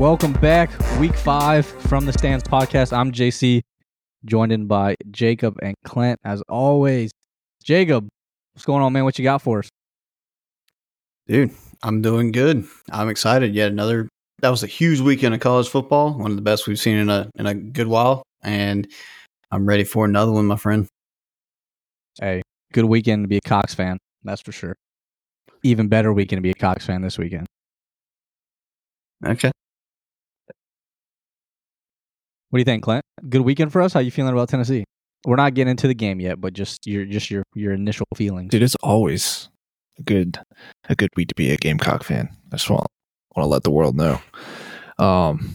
Welcome back, week five from the Stands podcast. I'm JC, joined in by Jacob and Clint as always. Jacob, what's going on, man? What you got for us? Dude, I'm doing good. I'm excited. Yet another. That was a huge weekend of college football. One of the best we've seen in a in a good while, and I'm ready for another one, my friend. Hey, good weekend to be a Cox fan. That's for sure. Even better weekend to be a Cox fan this weekend. Okay. What do you think, Clint? Good weekend for us. How you feeling about Tennessee? We're not getting into the game yet, but just your just your your initial feelings. Dude, it's always a good a good week to be a Gamecock fan. I just want want to let the world know. Um,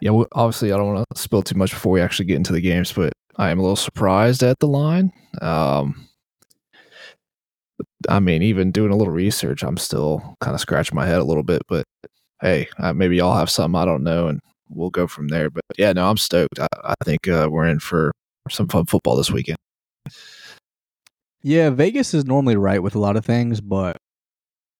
yeah, well, obviously I don't want to spill too much before we actually get into the games, but I am a little surprised at the line. Um, I mean, even doing a little research, I'm still kind of scratching my head a little bit. But hey, uh, maybe y'all have something I don't know, and we'll go from there. But yeah, no, I'm stoked. I, I think uh, we're in for some fun football this weekend. Yeah, Vegas is normally right with a lot of things, but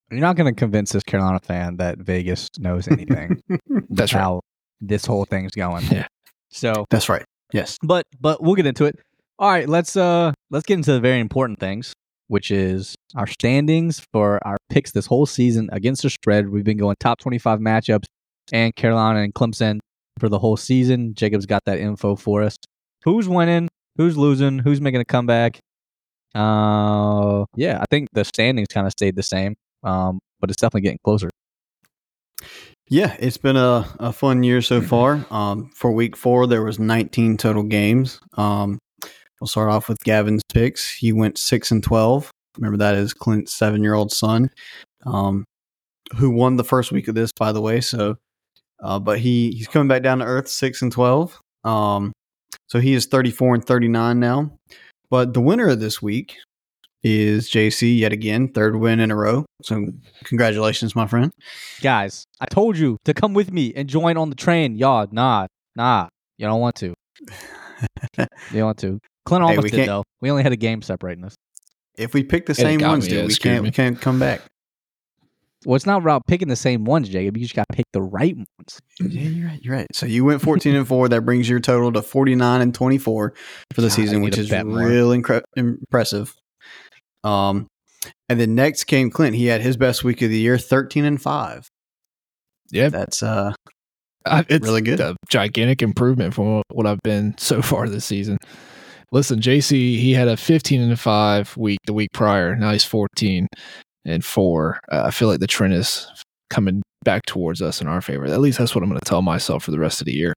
you're not going to convince this Carolina fan that Vegas knows anything. That's right. how this whole thing's going. Yeah. So, That's right. Yes. but but we'll get into it. All right, let's uh let's get into the very important things, which is our standings for our picks this whole season against the spread. We've been going top 25 matchups and Carolina and Clemson for the whole season. Jacob's got that info for us. Who's winning? Who's losing? Who's making a comeback? Uh, yeah, I think the standings kind of stayed the same, um, but it's definitely getting closer. Yeah, it's been a, a fun year so far. Um, for week four, there was 19 total games. Um, we'll start off with Gavin's picks. He went six and 12. Remember that is Clint's seven year old son, um, who won the first week of this, by the way. So, uh, but he he's coming back down to earth, six and 12. Um, so he is 34 and 39 now. But the winner of this week is JC yet again, third win in a row. So congratulations, my friend. Guys, I told you to come with me and join on the train. Y'all, nah, nah, you don't want to. you don't want to. Clint Hey, almost we did though. We only had a game separating us. If we pick the same ones, dude, we can't me. we can't come back. Well, it's not about picking the same ones, Jacob. You just got to pick the right ones. Yeah, you're right. You're right. So you went 14 and four. That brings your total to 49 and 24 for the God, season, which is bet real incre- impressive. Um, and then next came Clint. He had his best week of the year, 13 and five. Yeah, That's uh, I- it's really good. A gigantic improvement from what I've been so far this season. Listen, JC, he had a 15 and 5 week the week prior. Now he's 14 and 4. Uh, I feel like the trend is coming back towards us in our favor. At least that's what I'm going to tell myself for the rest of the year.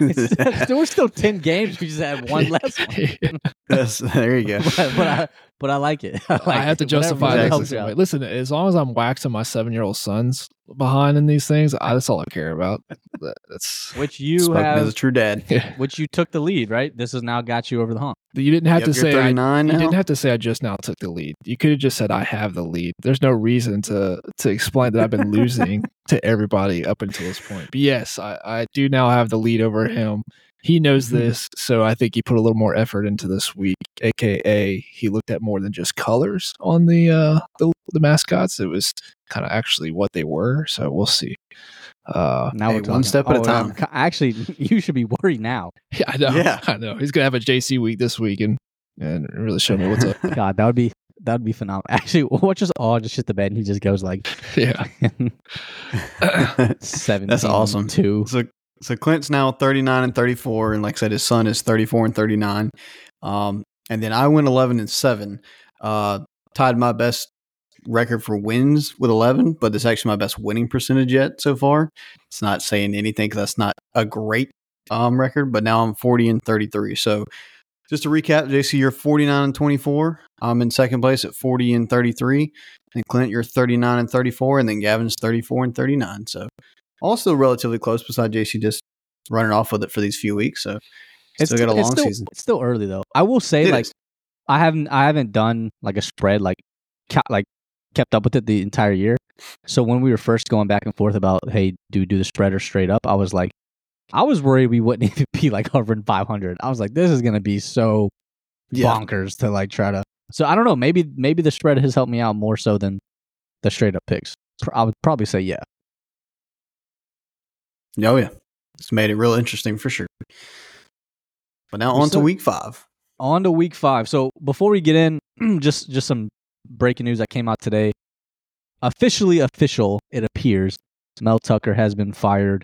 It's- there were still ten games. We just had one less one. That's, there you go. but, but I but I like it. I, like I have to it. Whatever justify Exactly. this. helps this you out. way. Listen, as long as I'm waxing my seven year old sons behind in these things, I, that's all I care about. That- That's Which you have as a true dad. which you took the lead, right? This has now got you over the hump. you didn't have Yep, to you're say I, 39 you didn't have to say I just now took the lead. You could have just said I have the lead. There's no reason to to explain that I've been losing to everybody up until this point. But yes, I, I do now have the lead over him. He knows Mm-hmm. this, so I think he put a little more effort into this week. AKA, he looked at more than just colors on the uh the, the mascots. It was kind of actually what they were. So we'll see. Uh, Now Hey, we're one step at a Oh, time. um, Actually, you should be worried now. yeah, I know. Yeah. I know. He's gonna have a JC week this week and and really show me what's up. God, that would be that would be phenomenal. Actually, watch just all just shit the bed and he just goes like yeah. seventeen. That's awesome. Two. So so Clint's now 39 and 34, and like I said, his son is 34 and 39. Um, and then I went 11 and seven. Uh, tied my best record for wins with 11, but it's actually my best winning percentage yet so far. It's not saying anything because that's not a great um record, but now I'm 40 and 33. So just to recap, JC, you're 49 and 24. I'm in second place at 40 and 33. And Clint, you're 39 and 34. And then Gavin's 34 and 39. So also relatively close beside JC just running off with it for these few weeks. So still got a it's long still, season. It's still early though. I will say It like is. I haven't I haven't done like a spread like ca- like kept up with it the entire year. So when we were first going back and forth about hey do we do the spread or straight up, I was like I was worried we wouldn't even be like hovering 500. I was like this is gonna be so Yeah. bonkers to like try to. So I don't know. Maybe maybe the spread has helped me out more so than the straight up picks. I would probably say yeah. Oh yeah, it's made it real interesting for sure. But now We on to week five. On to week five. So before we get in, just just some breaking news that came out today. Officially official, it appears Mel Tucker has been fired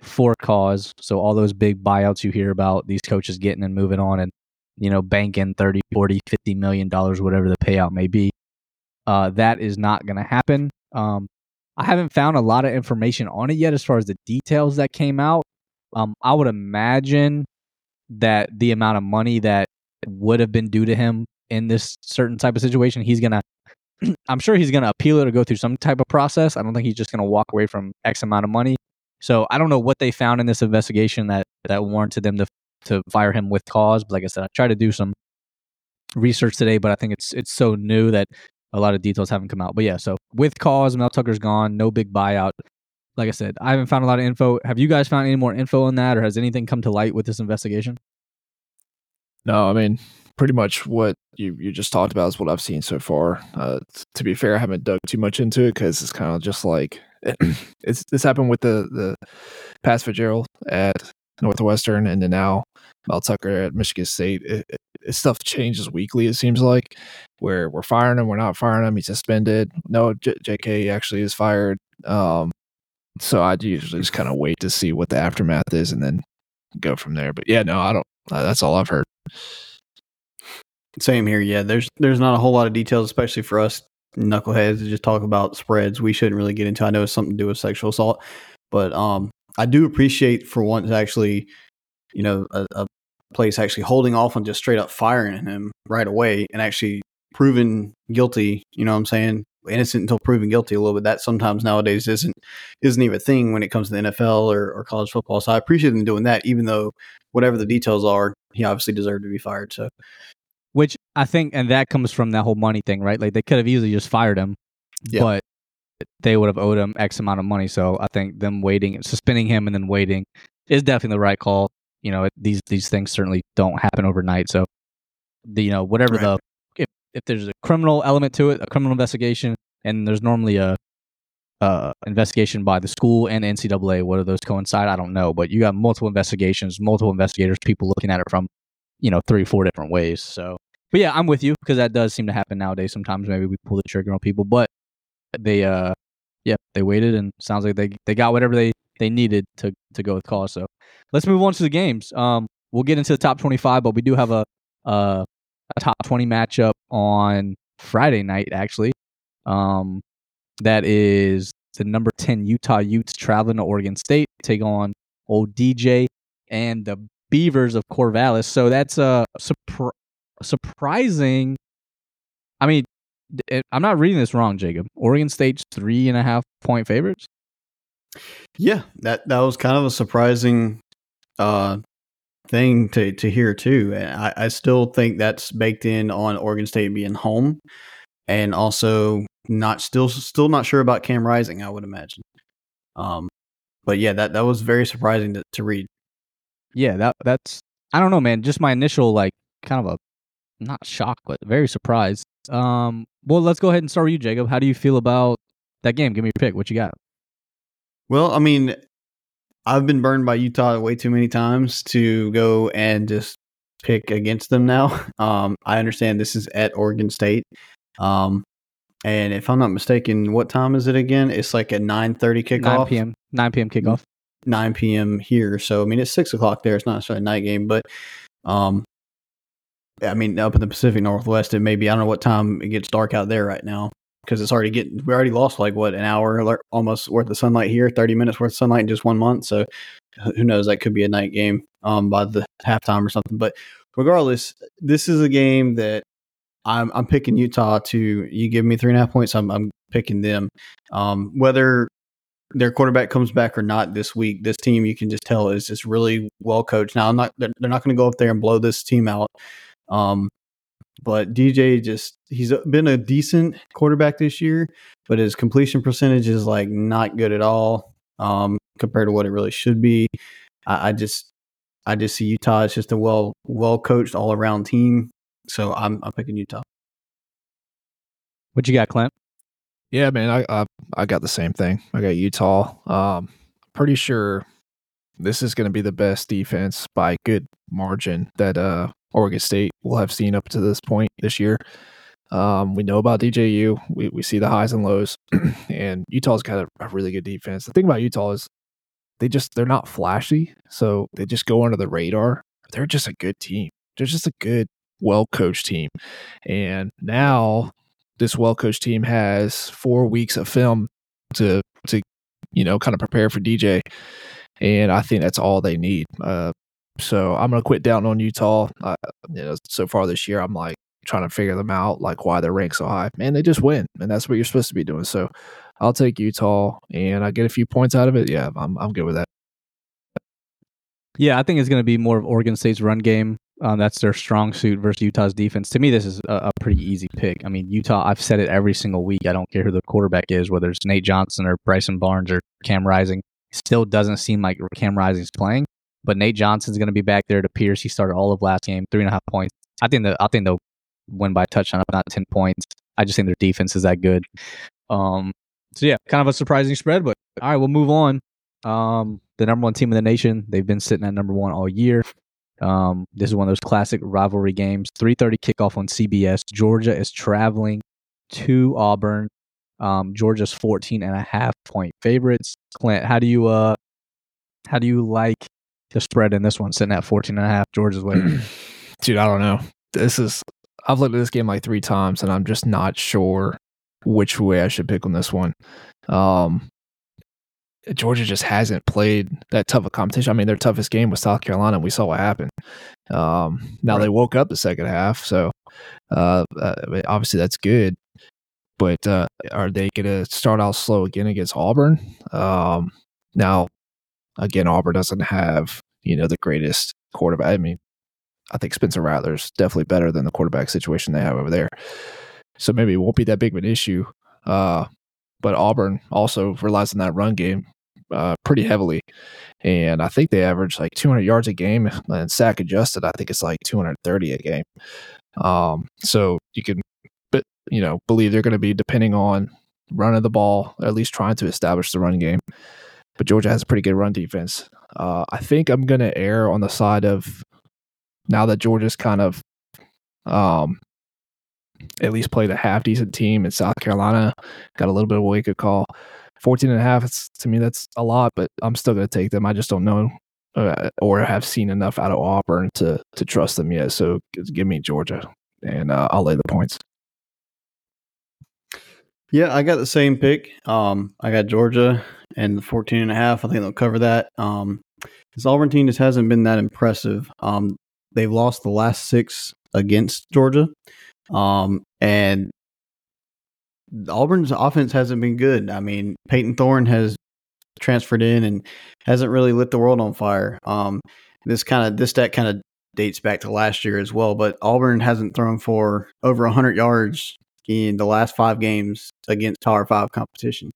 for cause. So all those big buyouts you hear about, these coaches getting and moving on and, you know, banking 30, 40, 50 million dollars, whatever the payout may be. Uh, that is not going to happen. Um, I haven't found a lot of information on it yet as far as the details that came out. Um, I would imagine that the amount of money that would have been due to him in this certain type of situation, he's gonna. I'm sure he's gonna appeal it or go through some type of process. I don't think he's just gonna walk away from X amount of money. So I don't know what they found in this investigation that that warranted them to to fire him with cause. But like I said, I tried to do some research today, but I think it's it's so new that a lot of details haven't come out. But yeah, so with cause, Mel Tucker's gone, no big buyout. Like I said, I haven't found a lot of info. Have you guys found any more info on that, or has anything come to light with this investigation? No, I mean, pretty much what you, you just talked about is what I've seen so far. Uh, t- to be fair, I haven't dug too much into it because it's kind of just like it's this happened with the the Pat Fitzgerald at Northwestern, and then now Mel Tucker at Michigan State. It, it, stuff changes weekly. It seems like where we're firing him, we're not firing him. He's suspended. No, J- J.K. actually is fired. Um, so I usually just kind of wait to see what the aftermath is, and then go from there. But yeah, no, I don't. Uh, that's all I've heard. Same here. Yeah, there's there's not a whole lot of details, especially for us knuckleheads to just talk about spreads. We shouldn't really get into. I know it's something to do with sexual assault, but um, I do appreciate for once actually, you know, a, a place actually holding off on just straight up firing him right away and actually proven guilty. You know what I'm saying? Innocent until proven guilty a little bit. That sometimes nowadays isn't isn't even a thing when it comes to the NFL or, or college football. So I appreciate them doing that, even though whatever the details are, he obviously deserved to be fired. So Which I think, and that comes from that whole money thing, right? Like they could have easily just fired him, Yeah. but they would have owed him X amount of money. So I think them waiting, suspending him, and then waiting is definitely the right call. You know, it, these these things certainly don't happen overnight. So the you know whatever Right. the if if there's a criminal element to it, a criminal investigation, and there's normally a uh, investigation by the school and NCAA. Whether those coincide, I don't know. But you got multiple investigations, multiple investigators, people looking at it from you know three, four different ways. So, but yeah, I'm with you because that does seem to happen nowadays. Sometimes maybe we pull the trigger on people, but they, uh, yeah, they waited and sounds like they they got whatever they they needed to to go with cause. So, let's move on to the games. Um, we'll get into the top 25, but we do have a uh, a top 20 matchup on Friday night actually. Um, that is the number 10 Utah Utes traveling to Oregon State take on old DJ and the Beavers of Corvallis. So that's a surpri- surprising. I mean, I'm not reading this wrong, Jacob. Oregon State's three and a half point favorites. Yeah, that that was kind of a surprising uh, thing to to hear too. I, I still think that's baked in on Oregon State being home, and also not still still not sure about Cam Rising. I would imagine. Um, but yeah, that that was very surprising to, to read. Yeah, that that's I don't know, man. Just my initial like kind of a not shock, but very surprised. Um, well, let's go ahead and start with you, Jacob. How do you feel about that game? Give me your pick. What you got? Well, I mean, I've been burned by Utah way too many times to go and just pick against them now. Um, I understand this is at Oregon State. Um, and if I'm not mistaken, what time is it again? It's like a 9.30 kickoff. 9 p.m. 9 p.m. kickoff. 9 p.m. here. So, I mean, it's 6 o'clock there. It's not necessarily a night game, but um, I mean, up in the Pacific Northwest, it may be, I don't know what time it gets dark out there right now because it's already getting, we already lost like what, an hour almost worth of sunlight here, 30 minutes worth of sunlight in just one month. So, who knows? That could be a night game um, by the halftime or something. But regardless, this is a game that I'm, I'm picking Utah to, you give me three and a half points, I'm, I'm picking them. Um, whether their quarterback comes back or not this week, this team you can just tell is just really well coached. Now I'm not they're, they're not going to go up there and blow this team out. Um, but DJ just he's been a decent quarterback this year, but his completion percentage is like not good at all um, compared to what it really should be. I, I just I just see Utah as just a well well coached all around team. So I'm I'm picking Utah. What you got, Clint? Yeah, man, I, I I got the same thing. I got Utah. Um, pretty sure this is going to be the best defense by a good margin that uh, Oregon State will have seen up to this point this year. Um, we know about DJU. We, we see the highs and lows, and Utah's got a, a really good defense. The thing about Utah is they just they're not flashy, so they just go under the radar. They're just a good team. They're just a good, well coached team. And now this well coached team has four weeks of film to to you know kind of prepare for DJ, and I think that's all they need. Uh, so I'm gonna quit down on Utah. You know, so far this year, I'm like trying to figure them out, like why they're ranked so high. Man, they just win, and that's what you're supposed to be doing. So I'll take Utah, and I get a few points out of it. Yeah, I'm I'm good with that. Yeah, I think it's going to be more of Oregon State's run game. Um, that's their strong suit versus Utah's defense. To me, this is a, a, pretty easy pick. I mean, Utah. I've said it every single week. I don't care who the quarterback is, whether it's Nate Johnson or Bryson Barnes or Cam Rising. Still doesn't seem like Cam Rising's playing, but Nate Johnson's going to be back there. to Pierce. He started all of last game, three and a half points. I think that I think they'll win by a touchdown, not ten points. I just think their defense is that good. Um, so yeah, kind of a surprising spread, but all right, we'll move on. Um, the number one team in the nation. They've been sitting at number one all year. Um, this is one of those classic rivalry games. 3:30 kickoff on CBS. Georgia is traveling to Auburn. Um, Georgia's 14 and a half point favorites. Clint, how do you uh, how do you like the spread in this one, sitting at 14 and a half? Georgia's way. Dude, I don't know. This is I've looked at this game like three times, and I'm just not sure which way I should pick on this one. Um, Georgia just hasn't played that tough a competition. I mean, their toughest game was South Carolina. And we saw what happened. Um, now right. they woke up the second half, so uh, uh, obviously that's good. But uh, are they going to start out slow again against Auburn? Um, now, again, Auburn doesn't have you know the greatest quarterback. I mean, I think Spencer Rattler's definitely better than the quarterback situation they have over there. So maybe it won't be that big of an issue. Uh, but Auburn also relies on that run game uh, pretty heavily. And I think they average like 200 yards a game and sack adjusted. I think it's like 230 a game. Um, so you can, but you know, believe they're going to be depending on running the ball, at least trying to establish the run game. But Georgia has a pretty good run defense. Uh, I think I'm going to err on the side of now that Georgia's kind of um, at least played a half decent team in South Carolina, got a little bit of a wake up call. 14 and a half, to me, that's a lot, but I'm still going to take them. I just don't know uh, or have seen enough out of Auburn to to trust them yet. So give me Georgia, and uh, I'll lay the points. Yeah, I got the same pick. Um, I got Georgia and the 14 and a half. I think they'll cover that. Um, this Auburn team just hasn't been that impressive. Um, they've lost the last six against Georgia. Um, and Auburn's offense hasn't been good. I mean, Payton Thorne has transferred in and hasn't really lit the world on fire. Um, this kind of this stat kind of dates back to last year as well, but Auburn hasn't thrown for over 100 yards in the last five games against Power Five competition.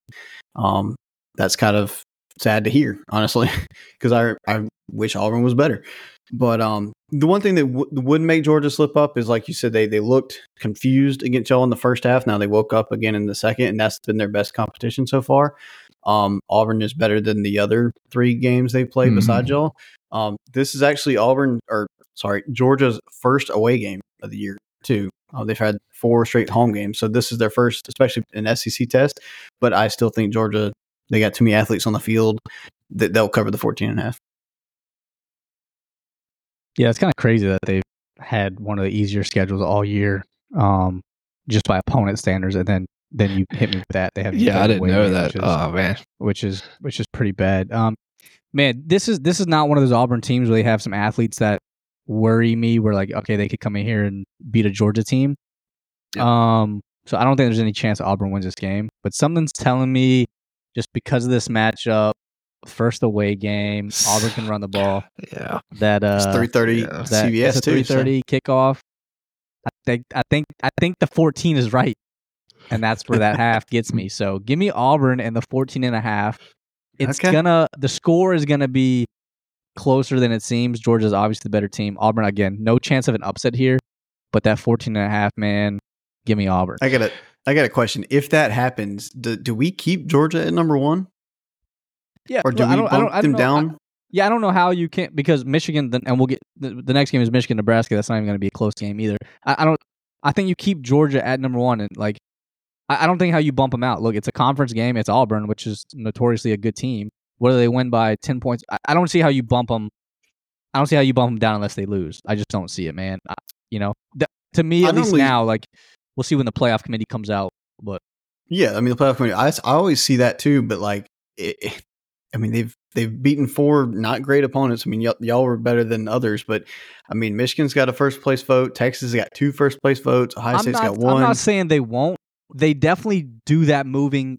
Um, that's kind of sad to hear, honestly, because I I wish Auburn was better. But um, the one thing that w- would make Georgia slip up is, like you said, they they looked confused against y'all in the first half. Now they woke up again in the second, and that's been their best competition so far. Um, Auburn is better than the other three games they played mm-hmm. besides y'all. Um, this is actually Auburn, or sorry, Georgia's first away game of the year too. Uh, they've had four straight home games, so this is their first, especially an SEC test. But I still think Georgia, they got too many athletes on the field that they'll cover the 14 and a half. Yeah, it's kind of crazy that they've had one of the easier schedules all year, um, just by opponent standards, and then then you hit me with that. They have yeah, I didn't know that. Is, oh man, which is which is pretty bad. Um, man, this is this is not one of those Auburn teams where they have some athletes that worry me. Where like, okay, they could come in here and beat a Georgia team. Um, so I don't think there's any chance Auburn wins this game. But something's telling me just because of this matchup, first away game. Auburn can run the ball. Yeah, that uh, it's three thirty yeah. CBS three thirty so. kickoff. I think I think I think the fourteen is right, and that's where that half gets me. So give me Auburn and the 14 and a half. It's okay. gonna the score is gonna be closer than it seems. Georgia's obviously the better team. Auburn again, no chance of an upset here, but that 14 and a half, man, give me Auburn. I got a I got a question. If that happens, do, do we keep Georgia at number one? Yeah. Or do well, we bump them down? I, Yeah, I don't know how you can't because Michigan, and we'll get the, the next game is Michigan Nebraska. That's not even going to be a close game either. I, I, don't. I think you keep Georgia at number one, and like, I, I, don't think how you bump them out. Look, it's a conference game. It's Auburn, which is notoriously a good team. Whether they win by ten points, I, I don't see how you bump them. I don't see how you bump them down unless they lose. I just don't see it, man. you know, th- to me at least now, like we'll see when the playoff committee comes out, but yeah, I mean the playoff committee. I, I always see that too, but like, it, I mean they've they've beaten four not great opponents. I mean y- y'all were better than others, but I mean Michigan's got a first place vote. Texas has got two first place votes. Ohio I'm State's not, got one. I'm not saying they won't. They definitely do that moving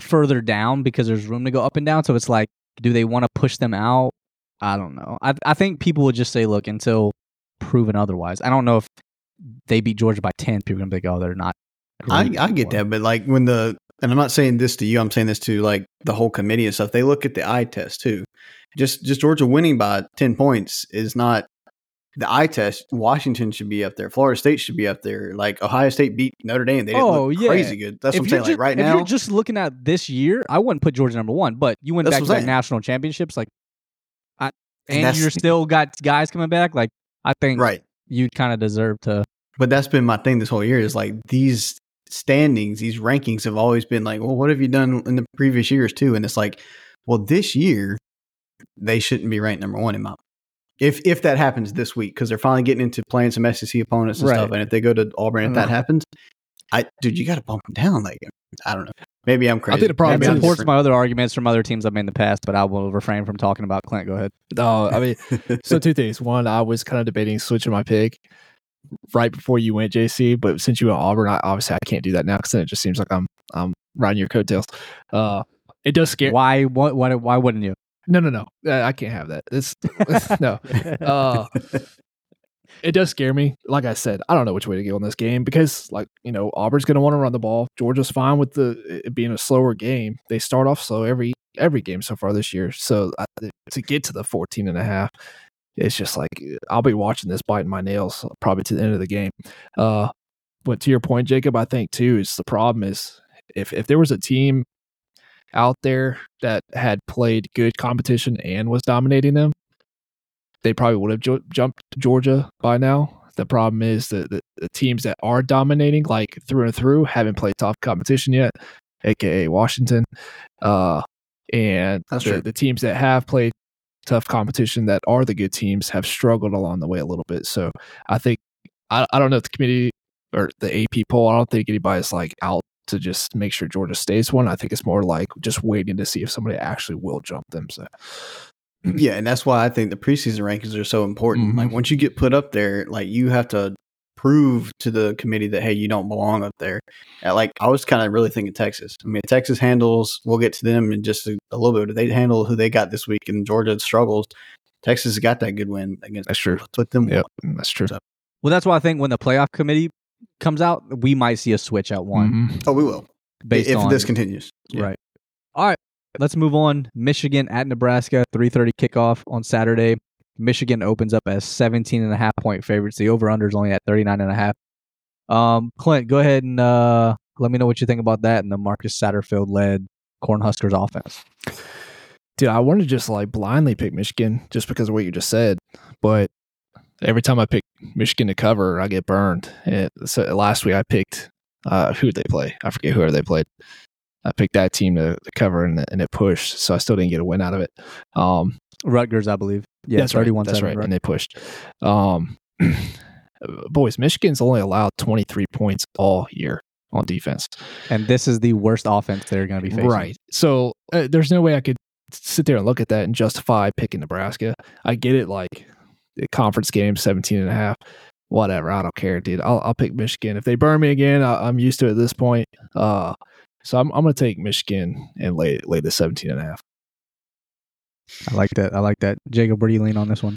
further down because there's room to go up and down. So it's like, do they want to push them out? I don't know. I I think people would just say, look, until proven otherwise. I don't know if they beat Georgia by ten, people are gonna be like, oh, they're not. I, I get that, but like when the and I'm not saying this to you, I'm saying this to like the whole committee and stuff. They look at the eye test too. Just just Georgia winning by ten points is not the eye test. Washington should be up there. Florida State should be up there. Like Ohio State beat Notre Dame. They didn't Oh, look yeah. crazy good. That's if what I'm saying. you're Like right if now, you're just looking at this year, I wouldn't put Georgia number one. But you went back to I'm national championships, like, I, And and, you're still got guys coming back. Like, I think right. you kind of deserve to. But that's been my thing this whole year is like these standings, these rankings have always been like, well, what have you done in the previous years too? And it's like, well, this year they shouldn't be ranked number one in my. If if that happens this week, because they're finally getting into playing some SEC opponents and Right. stuff, and if they go to Auburn, if that Mhm. happens, I dude, you got to bump them down. Like I don't know, maybe I'm crazy. I think the problem Maybe supports my other arguments from other teams I've made in the past, but I will refrain from talking about Clint. Go ahead. No, I mean, so two things. One, I was kind of debating switching my pick right before you went JC, but since you went Auburn, I, obviously I can't do that now because then it just seems like I'm I'm riding your coattails. Uh, it does scare. Why? What? Why? Why wouldn't you? No, no, no. Uh, I can't have that. It's no. Uh, it does scare me. Like I said, I don't know which way to go on this game because, like you know, Auburn's going to want to run the ball. Georgia's fine with the it being a slower game. They start off slow every every game so far this year. So uh, to get to the 14 and a half, it's just like I'll be watching this biting my nails probably to the end of the game. Uh, but to your point, Jacob, I think too is the problem is if if there was a team out there that had played good competition and was dominating them, they probably would have ju- jumped Georgia by now. The problem is that the, the teams that are dominating, like through and through, haven't played tough competition yet, aka Washington. Uh, and the, the teams that have played tough competition that are the good teams have struggled along the way a little bit. So I think I, I don't know if the committee or the AP poll, I don't think anybody's like out to just make sure Georgia stays one. I think it's more like just waiting to see if somebody actually will jump them. So yeah, and that's why I think the preseason rankings are so important. Like Mhm. once you get put up there, like you have to prove to the committee that hey, you don't belong up there. Uh, Like I was kind of really thinking Texas. I mean, Texas handles. We'll get to them in just a, a little bit. They handle who they got this week, and Georgia struggles. Texas got that good win against. That's true. Put them. Yeah, that's true. So- Well, that's why I think when the playoff committee comes out, we might see a switch at one Mhm. Oh, we will based if on this continues. Yeah. Right. All right. Let's move on. Michigan at Nebraska, 3:30 kickoff on Saturday. Michigan opens up as 17 and a half point favorites. The over under is only at 39 and a half. Um, Clint, go ahead and uh, let me know what you think about that and the Marcus Satterfield led Cornhuskers offense. Dude, I want to just like blindly pick Michigan just because of what you just said, but every time I pick Michigan to cover, I get burned. And so last week I picked uh, who did they play? I forget whoever they played. I picked that team to, to cover and, and it pushed, so I still didn't get a win out of it. Um, Rutgers, I believe. Yeah, that's right. 31 That's right. And they pushed. Um, boys, Michigan's only allowed 23 points all year on defense. And this is the worst offense they're going to be facing. Right. So uh, there's no way I could sit there and look at that and justify picking Nebraska. I get it, like conference game, 17 and a half. Whatever. I don't care, dude. I'll, I'll pick Michigan. If they burn me again, I, I'm used to it at this point. Uh, so I'm, I'm going to take Michigan and lay, lay the 17 and a half. I like that. I like that. Jacob, where do you lean on this one?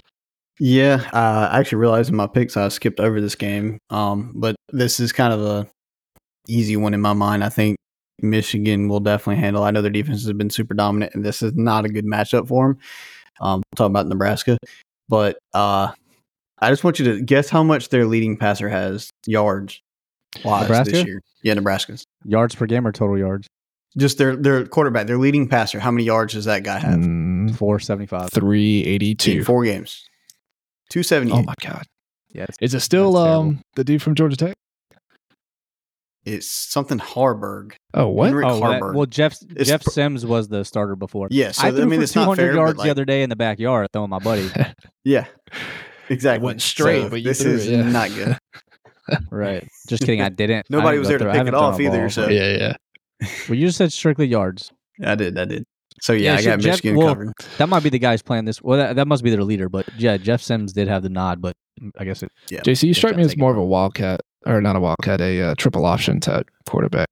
Yeah, uh, I actually realized in my picks I skipped over this game. Um, but this is kind of a easy one in my mind. I think Michigan will definitely handle. I know their defense has been super dominant, and this is not a good matchup for them. Um, we'll talk about Nebraska, but uh, I just want you to guess how much their leading passer has yards wise Nebraska? this year. Yeah, Nebraska's Yards per game or total yards? just their their quarterback, their leading passer. How many yards does that guy have? Mm, thousand four seventy five. three eighty in two. four games. Two seventy. Oh my god! Yeah, it's, Is it still um the dude from Georgia Tech? It's something Haarberg. Oh what? Henrik oh, that- Haarberg. well, Jeff It's Jeff pr- Sims was the starter before. Yeah, so I I, threw mean, for it's two not fair, yards but the other day in the backyard throwing my buddy. yeah, exactly. went straight, So but you this threw is it, yeah. not good. right. Just kidding. I didn't. I Nobody didn't was there to through- I pick it off a either, ball. so- yeah, yeah. Well, you just said strictly yards. I did, I did. So Yeah, yeah, I so got Jeff- Michigan well, covered. That might be the guys playing this. Well, that, that must be their leader. But yeah, Jeff Sims did have the nod. But mm, I guess it. Yeah. JC, you strike me as more of a wildcat, or not a wildcat, a uh, triple option type quarterback.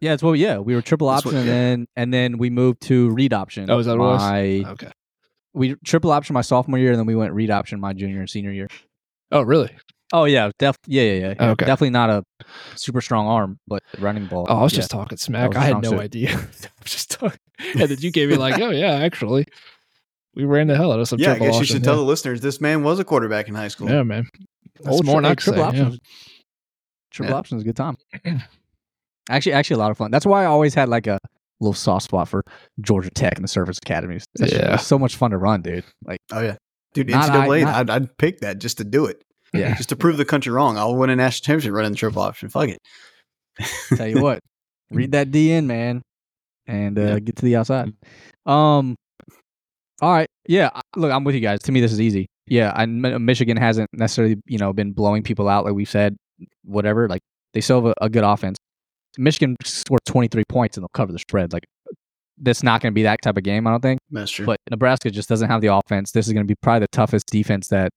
Yeah, it's well. Yeah, we were triple option, what- and yeah. then and then we moved to read option. Oh, is that what it was? my, Okay. We triple option my sophomore year, and then we went read option my junior and senior year. Oh, really? Oh yeah, def yeah yeah yeah. yeah. Okay. Definitely not a super strong arm, but running ball. Oh, I was yeah. just talking smack. I had no suit. idea. I was just talking. And then you gave me like, oh yeah, actually, we ran the hell out of some Yeah, I guess you option. should tell the listeners this man was a quarterback in high school. yeah. yeah, man. That's Old more than tri- I triple say. option. yeah. Triple Yeah. option is good time. actually, actually a lot of fun. That's why I always had like a little soft spot for Georgia Tech and the Service Academies. That's Yeah. it so much fun to run, dude. Like, Oh yeah, dude. Not I- NCAA, not- I'd, I'd pick that just to do it, yeah. just to prove the country wrong. I'll win a national championship running the triple option. Fuck it. Tell you what, read that DN, man, and uh, Yeah. get to the outside. Um, all right, yeah. Look, I'm with you guys. To me, this is easy. Yeah, I, Mi- Michigan hasn't necessarily, you know, been blowing people out like we've said. Whatever, like they still have a, a good offense. Michigan scored 23 points and they'll cover the spread. Like that's not going to be that type of game, I don't think. That's true. But Nebraska just doesn't have the offense. This is going to be probably the toughest defense that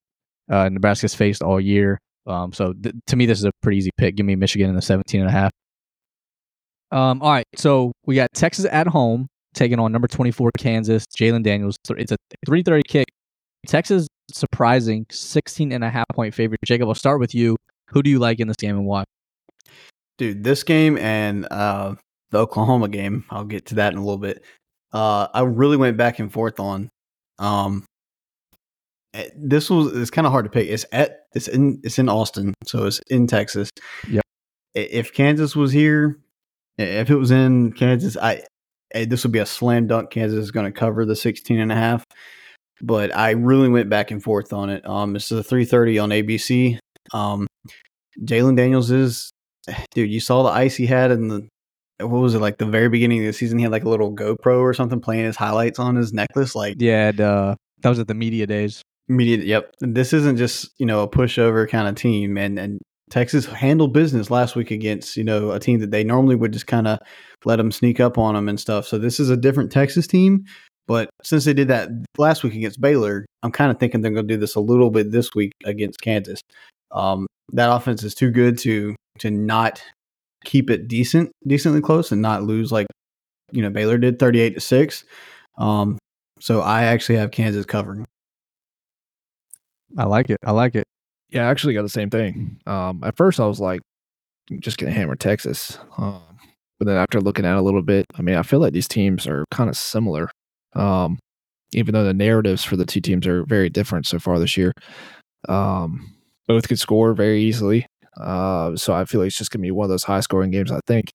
uh, Nebraska's faced all year. Um, so th- to me, this is a pretty easy pick. Give me Michigan in the 17 and a half. Um, all right. So we got Texas at home taking on number 24 Kansas, Jalon Daniels. It's a 330 kick. Texas surprising 16 and a half point favorite. Jacob, I'll start with you. Who do you like in this game and why? dude, this game and uh, the Oklahoma game, I'll get to that in a little bit. Uh, I really went back and forth on. Um, eh, this was it's kind of hard to pick. It's at it's in it's in Austin, so it's in Texas. Yep. If Kansas was here, if it was in Kansas, I eh, this would be a slam dunk. Kansas is going to cover the 16 and a half. But I really went back and forth on it. Um, this is a 3:30 on ABC. Um, Jalon Daniels is dude, you saw the ice he had in the what was it like the very beginning of the season? He had like a little GoPro or something playing his highlights on his necklace. Like Yeah, and, uh, that was at the media days. Media, Yep, this isn't just you know a pushover kind of team, and and Texas handled business last week against you know a team that they normally would just kind of let them sneak up on them and stuff. So this is a different Texas team. But since they did that last week against Baylor, I'm kind of thinking they're going to do this a little bit this week against Kansas. Um, that offense is too good to to not keep it decent, decently close, and not lose like you know Baylor did, 38 to six. Um, so I actually have Kansas covering. I like it. I like it. Yeah, I actually got the same thing. Um, at first, I was like, just gonna hammer Texas. Um, but then after looking at it a little bit, I mean, I feel like these teams are kind of similar. Um, even though the narratives for the two teams are very different so far this year. Um, both could score very easily. Uh, so I feel like it's just gonna be one of those high scoring games. I think.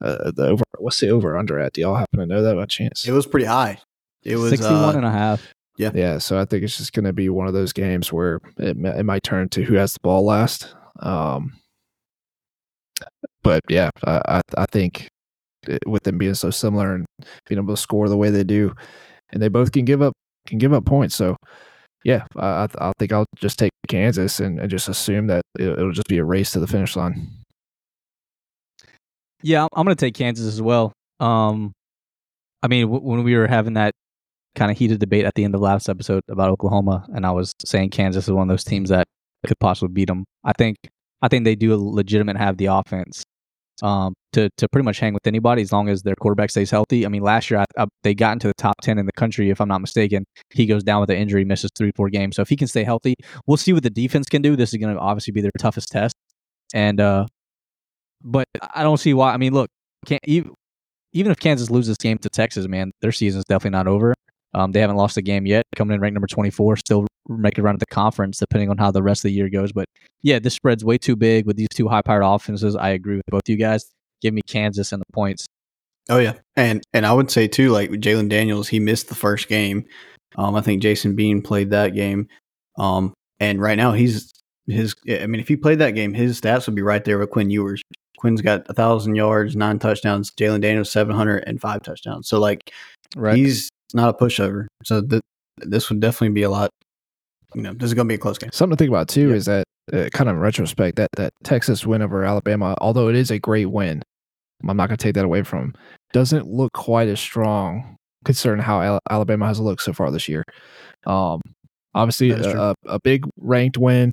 Uh, the over, what's the over under at? Do y'all happen to know that by chance? It was pretty high. It was 61 uh, and a half. Yeah, Yeah. so I think it's just going to be one of those games where it, it might turn to who has the ball last. Um, but yeah, I, I, I think it- with them being so similar and being able to score the way they do, and they both can give up can give up points. So yeah, I, I, think I'll just take Kansas and, and just assume that it, it'll just be a race to the finish line. Yeah, I'm- I'm going to take Kansas as well. Um, I mean, w- when we were having that kind of heated debate at the end of last episode about Oklahoma, and I was saying Kansas is one of those teams that could possibly beat them. I think I think they do legitimate have the offense um, to to pretty much hang with anybody as long as their quarterback stays healthy. I mean, last year I, I, they got into the top ten in the country, if I'm not mistaken. He goes down with an injury, misses three four games. So if he can stay healthy, we'll see what the defense can do. This is going to obviously be their toughest test, and uh, but I don't see why. I mean, look, can't even even if Kansas loses this game to Texas, man, their season's definitely not over. Um, they haven't lost a game yet, coming in ranked number 24, still making a run at the conference, depending on how the rest of the year goes. But yeah, this spread's way too big with these two high powered offenses. I agree with both of you guys. Give me Kansas and the points. Oh yeah, and and I would say too, like Jalon Daniels, he missed the first game. Um, I think Jason Bean played that game. Um, and right now he's his. I mean, if he played that game, his stats would be right there with Quinn Ewers. Quinn's got a thousand yards, nine touchdowns. Jalen Daniels seven hundred and five touchdowns. So like, Right. he's not a pushover. So th- this would definitely be a lot. You know, this is going to be a close game. Something to think about too is that, uh, kind of in retrospect, that that Texas win over Alabama, although it is a great win, I'm not going to take that away from. doesn't look quite as strong considering how Al- Alabama has looked so far this year. Um, obviously, is a, a big ranked win,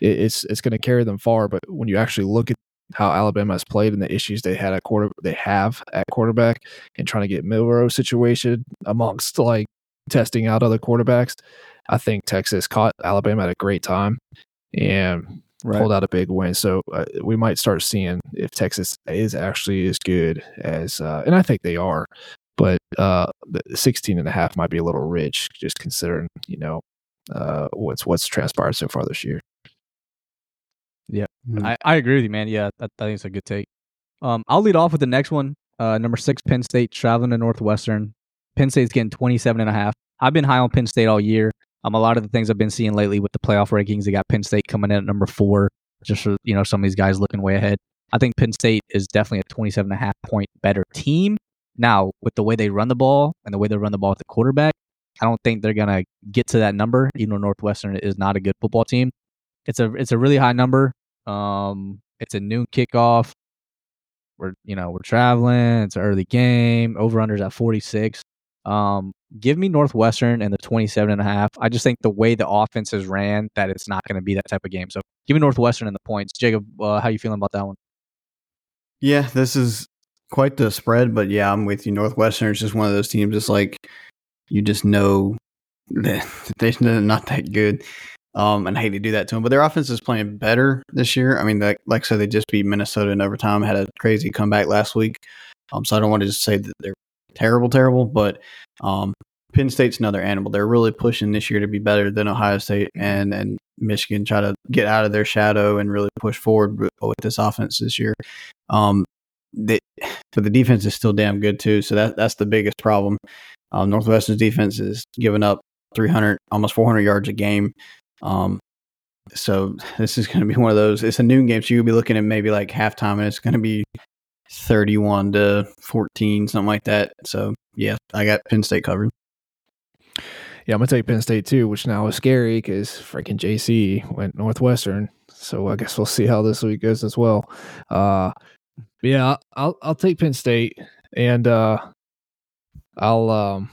it, it's it's going to carry them far. But when you actually look at how Alabama has played and the issues they had at quarter, they have at quarterback, and trying to get Milroe situation amongst like testing out other quarterbacks, I think Texas caught Alabama at a great time and Right. pulled out a big win. So uh, we might start seeing if Texas is actually as good as, uh, and I think they are, but uh, the 16 and a half might be a little rich just considering, you know, uh, what's what's transpired so far this year. I, I agree with you, man. Yeah, that, I think it's a good take. Um, I'll lead off with the next one. Uh, number six, Penn State traveling to Northwestern. Penn State's getting 27 and a half. I've been high on Penn State all year. Um, a lot of the things I've been seeing lately with the playoff rankings, they got Penn State coming in at number four. Just for, you know, some of these guys looking way ahead. I think Penn State is definitely a 27 and a half point better team. Now, with the way they run the ball and the way they run the ball with the quarterback, I don't think they're gonna get to that number, even though Northwestern is not a good football team. It's a it's a really high number. Um, it's a noon kickoff. We're you know we're traveling. It's an early game. Over unders at forty six. Um, give me Northwestern and the 27 and a half. I just think the way the offense ran that it's not going to be that type of game. So give me Northwestern and the points. Jacob, uh, how you feeling about that one? Yeah, this is quite the spread, but yeah, I'm with you. Northwestern is just one of those teams. It's like you just know that they're not that good. Um, and I hate to do that to them, but their offense is playing better this year. I mean, like, like I said, they just beat Minnesota in overtime, had a crazy comeback last week. Um, so I don't want to just say that they're terrible, terrible, but um, Penn State's another animal. They're really pushing this year to be better than Ohio State and and Michigan. Try to get out of their shadow and really push forward with, this offense this year. Um, they, but the defense is still damn good too. So that that's the biggest problem. Um, Northwestern's defense is giving up 300, almost 400 yards a game. Um, so this is going to be one of those. It's a noon game, so you'll be looking at maybe like halftime, and it's going to be 31 to 14, something like that. So yeah, I got Penn State covered. Yeah, I'm gonna take Penn State too, which now is scary because freaking JC went Northwestern. So I guess we'll see how this week goes as well. Uh, yeah, I'll I'll take Penn State, and uh, I'll um,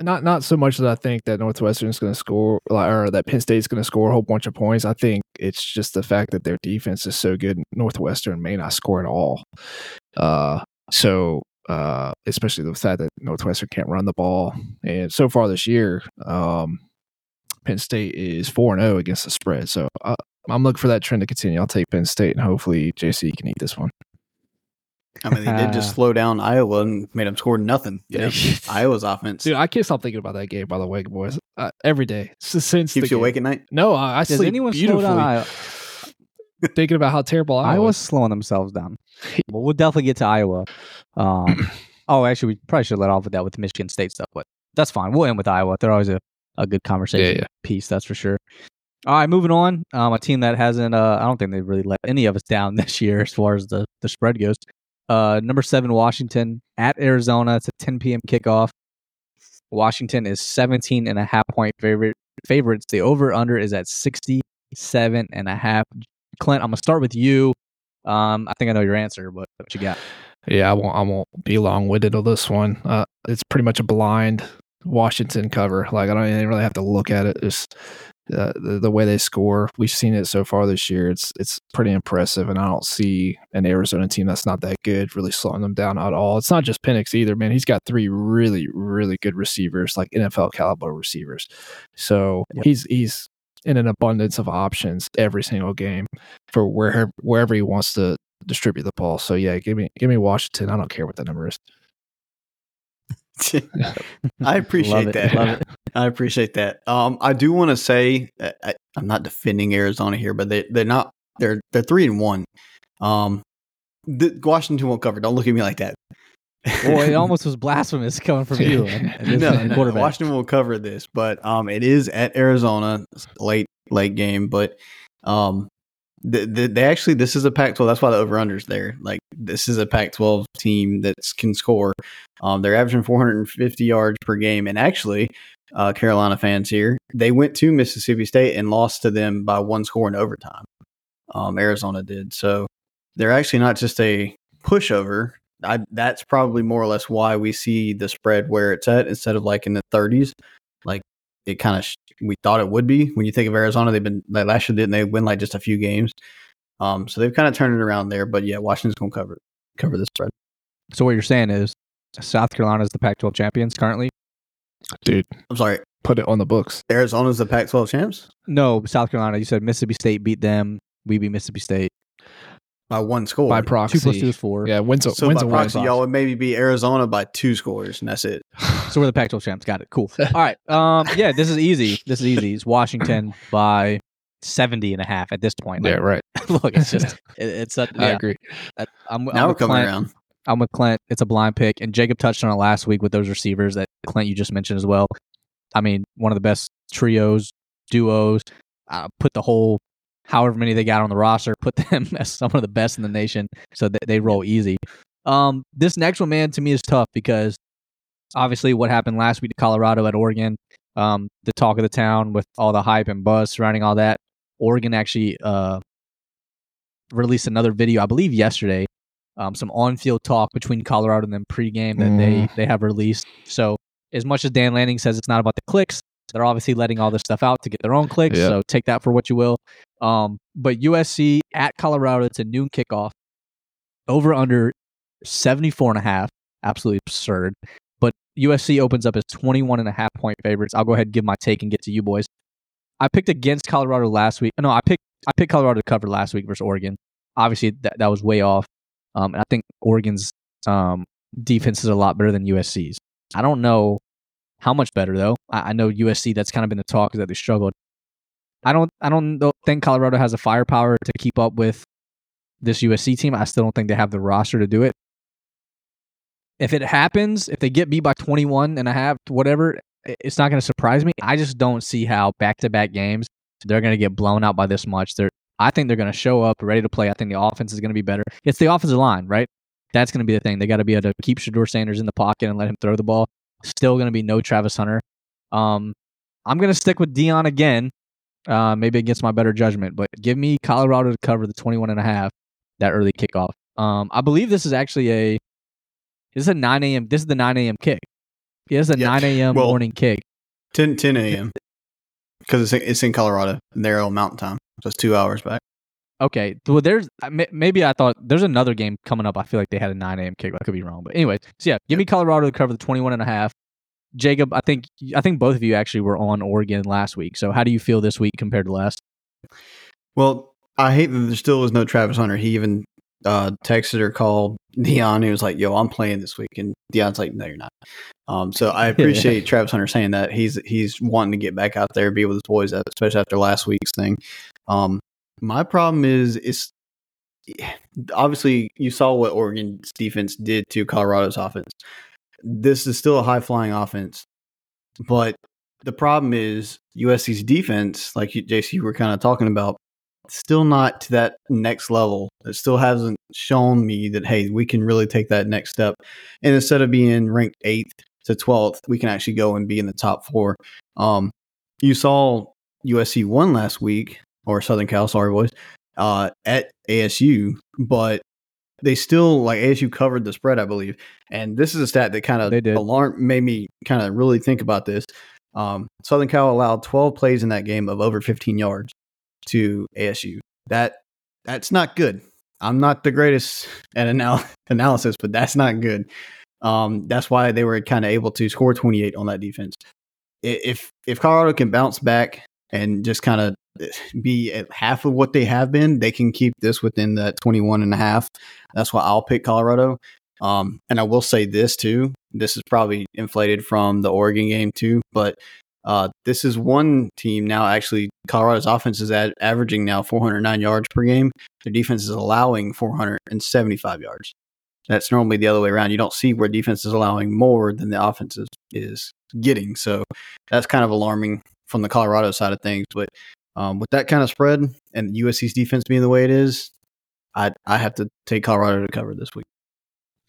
not not so much that I think that Northwestern is going to score or that Penn State's going to score a whole bunch of points. I think it's just the fact that their defense is so good. Northwestern may not score at all. Uh, so uh, especially the fact that Northwestern can't run the ball. And so far this year, um, Penn State is 4 0 against the spread. So uh, I'm looking for that trend to continue. I'll take Penn State and hopefully JC can eat this one. I mean, they did just slow down Iowa and made them score nothing. You know? Iowa's offense Dude, I can't stop thinking about that game, by the way, boys. Uh, every day. S- Since the keeps you game. awake at night. No, I, I Does sleep anyone slow down Iowa? thinking about how terrible Iowa Iowa's was. slowing themselves down. well, we'll definitely get to Iowa. Um, oh, actually, we probably should let off with that with Michigan State stuff, but that's fine. We'll end with Iowa. They're always a, a good conversation yeah. piece, that's for sure. All right, moving on. Um, a team that hasn't, uh, I don't think they've really let any of us down this year as far as the, the spread goes. Uh, number seven, Washington at Arizona. It's a 10 p.m. kickoff. Washington is 17 and a half point favorite favorites. The over under is at 67 and a half. Clint, I'm gonna start with you. Um, I think I know your answer, but what you got? Yeah, I won't. I won't be long winded on this one. Uh, it's pretty much a blind Washington cover. Like I don't even really have to look at it. Just uh, the, the way they score. We've seen it so far this year. It's it's pretty impressive, and I don't see an Arizona team that's not that good really slowing them down at all. It's not just Penix either, man. He's got three really really good receivers, like NFL caliber receivers. So Yep. he's he's in an abundance of options every single game for wherever wherever he wants to distribute the ball. So yeah, give me give me Washington. I don't care what the number is. I appreciate that. I appreciate that. Um, I do want to say uh, I, I'm not defending Arizona here, but they they're not they're they're three and one. Um, the, Washington won't cover. Don't look at me like that. Boy, it almost was blasphemous coming from you. And, no, no. Washington will cover this, but um, it is at Arizona late late game, but um, the, the, they actually this is a Pac-12. That's why the over/unders there. Like this is a Pac-12 team that can score. Um, they're averaging 450 yards per game, and actually, uh, Carolina fans here, they went to Mississippi State and lost to them by one score in overtime. Um, Arizona did so. They're actually not just a pushover. I, that's probably more or less why we see the spread where it's at instead of like in the 30s. Like it kind of sh- we thought it would be when you think of Arizona. They've been like last year didn't they win like just a few games. Um, so they've kind of turned it around there. But yeah, Washington's going to cover cover the spread. So what you're saying is South Carolina is the Pac-12 champions currently? Dude, I'm sorry, put it on the books. Arizona's the Pac-12 champs No, South Carolina. You said Mississippi State beat them. We beat Mississippi State. by one score. By Two proxy. plus two two is four. Yeah, wins a, so wins by a proxy, win. y'all would maybe be Arizona by two scores, and that's it. So we're the Pac-12 champs. Got it. Cool. All right. Um. Yeah. This is easy. This is easy. It's Washington by 70 and a half at this point. Yeah, right. look, it's just it, it's a, I yeah, agree. I- I'm, Now I'm we're coming Clint. around. I'm with Clint. It's a blind pick, and Jacob touched on it last week with those receivers that Clint you just mentioned as well. I mean, one of the best trios, duos. Uh, put the whole, however many they got on the roster, put them as some of the best in the nation, so that they roll easy. Um, this next one, man, to me is tough because obviously what happened last week to Colorado at Oregon, um, the talk of the town with all the hype and buzz surrounding all that. Oregon actually uh, released another video, I believe yesterday, um, some on-field talk between Colorado and them pregame that they they have released. So as much as Dan Lanning says it's not about the clicks, they're obviously letting all this stuff out to get their own clicks. Yeah. So take that for what you will. Um, but USC at Colorado, it's a noon kickoff. Over under 74 and a half. Absolutely absurd. But USC opens up as 21 and a half point favorites. I'll go ahead and give my take and get to you boys. I picked against Colorado last week. No, I picked I picked Colorado to cover last week versus Oregon. Obviously, that that was way off. Um, and I think Oregon's um, defense is a lot better than USC's. I don't know how much better though. I, I know USC. That's kind of been the talk is that they struggled. I don't. I don't think Colorado has the firepower to keep up with this USC team. I still don't think they have the roster to do it. If it happens, if they get beat by 21 and a half, whatever, it's not going to surprise me. I just don't see how back-to-back games they're going to get blown out by this much. They're I think they're going to show up ready to play. I think the offense is going to be better. It's the offensive line, right? That's going to be the thing. They got to be able to keep Shedeur Sanders in the pocket and let him throw the ball. Still going to be no Travis Hunter. Um, I'm going to stick with Deion again, uh, maybe against my better judgment, but give me Colorado to cover the 21 and a half that early kickoff. Um, I believe this is actually a this is a 9 a.m. This is the 9 a.m. kick. Yeah, is a Yeah. 9 a.m. Well- morning kick. 10, 10 a.m. Because it's in, it's in Colorado and they're on Mountain Time, so it's two hours back. Okay. Well, there's uh, maybe I thought there's another game coming up. I feel like they had a 9 a.m. kick. I could be wrong, but anyway. So yeah, give me Colorado to cover the 21 and a half. Jacob, I think I think both of you actually were on Oregon last week. So how do you feel this week compared to last? Well, I hate that there still was no Travis Hunter. He even uh, texted or called Deion. He was like, "Yo, I'm playing this week," and Deion's like, "No, you're not." Um, so I appreciate Travis Hunter saying that. He's he's wanting to get back out there, be with his boys, especially after last week's thing. Um, my problem is it's obviously you saw what Oregon's defense did to Colorado's offense. This is still a high flying offense, but the problem is USC's defense, like you, JC, you were kind of talking about, still not to that next level. It still hasn't shown me that hey, we can really take that next step. And instead of being ranked eighth to twelfth, we can actually go and be in the top four. Um, you saw USC won last week, or Southern Cal, sorry boys, uh, at ASU, but they still like ASU covered the spread, I believe. And this is a stat that kind of alarm made me kind of really think about this. Um, Southern Cal allowed 12 plays in that game of over 15 yards to ASU. That that's not good. I'm not the greatest at anal- analysis, but that's not good. Um, that's why they were kind of able to score 28 on that defense. If if Colorado can bounce back and just kind of be at half of what they have been, they can keep this within that 21 and a half. That's why I'll pick Colorado. Um, and I will say this too. This is probably inflated from the Oregon game too, but uh, this is one team now. Actually, Colorado's offense is averaging now 409 yards per game. Their defense is allowing 475 yards. That's normally the other way around. You don't see where defense is allowing more than the offense is, is getting. So that's kind of alarming from the Colorado side of things. But um, with that kind of spread and USC's defense being the way it is, I I have to take Colorado to cover this week.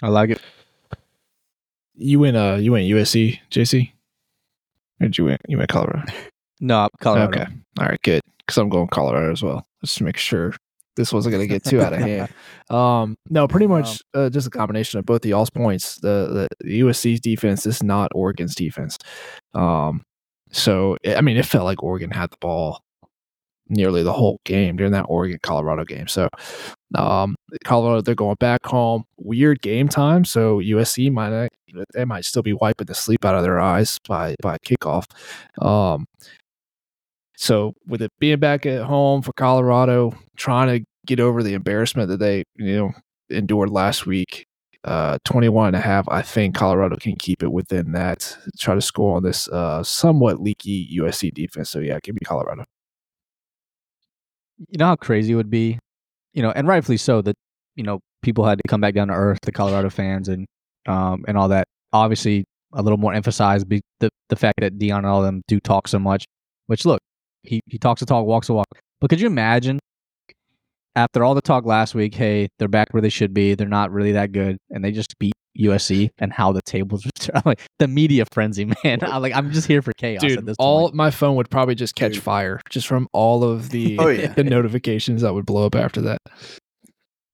I like it. You went uh you went USC, JC? Or did you went you went Colorado? No, Colorado. Okay. All right, good. Because I'm going Colorado as well. Just to make sure this wasn't going to get too out of hand. Um, no, pretty much uh, just a combination of both the y'all's points. The, the USC's defense is not Oregon's defense. Um, so I mean, it felt like Oregon had the ball nearly the whole game during that Oregon Colorado game. So, um, Colorado they're going back home. Weird game time. So USC might they might still be wiping the sleep out of their eyes by by kickoff. Um, so with it being back at home for Colorado, trying to get over the embarrassment that they, you know, endured last week, uh 21 and a half, I think Colorado can keep it within that. Try to score on this uh somewhat leaky USC defense. So yeah, give me Colorado. You know how crazy it would be, you know, and rightfully so that you know people had to come back down to earth, the Colorado fans and um and all that. Obviously, a little more emphasized be the the fact that Deion and all them do talk so much. Which look, he he talks the talk, walks the walk. But could you imagine after all the talk last week, hey, they're back where they should be. They're not really that good, and they just beat USC, and how the tables are like the media frenzy, man. I'm like I'm just here for chaos. at Dude, this all point. my phone would probably just catch Dude. fire just from all of the Oh, yeah. the notifications that would blow up after that.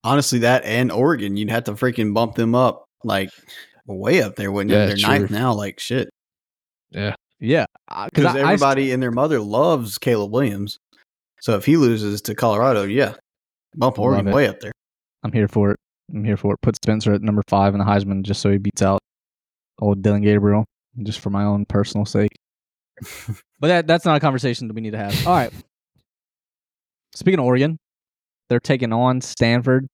Honestly, that and Oregon, you'd have to freaking bump them up like way up there, wouldn't you? Yeah, They're true. ninth now, like shit. yeah, because uh, Because I, I everybody and their mother loves Caleb Williams. So if he loses to Colorado, yeah, bump Love Oregon it. way up there. I'm here for it. I'm here for it. Put Spencer at number five in the Heisman just so he beats out old Dillon Gabriel, just for my own personal sake. but that that's not a conversation that we need to have. All right. Speaking of Oregon, they're taking on Stanford.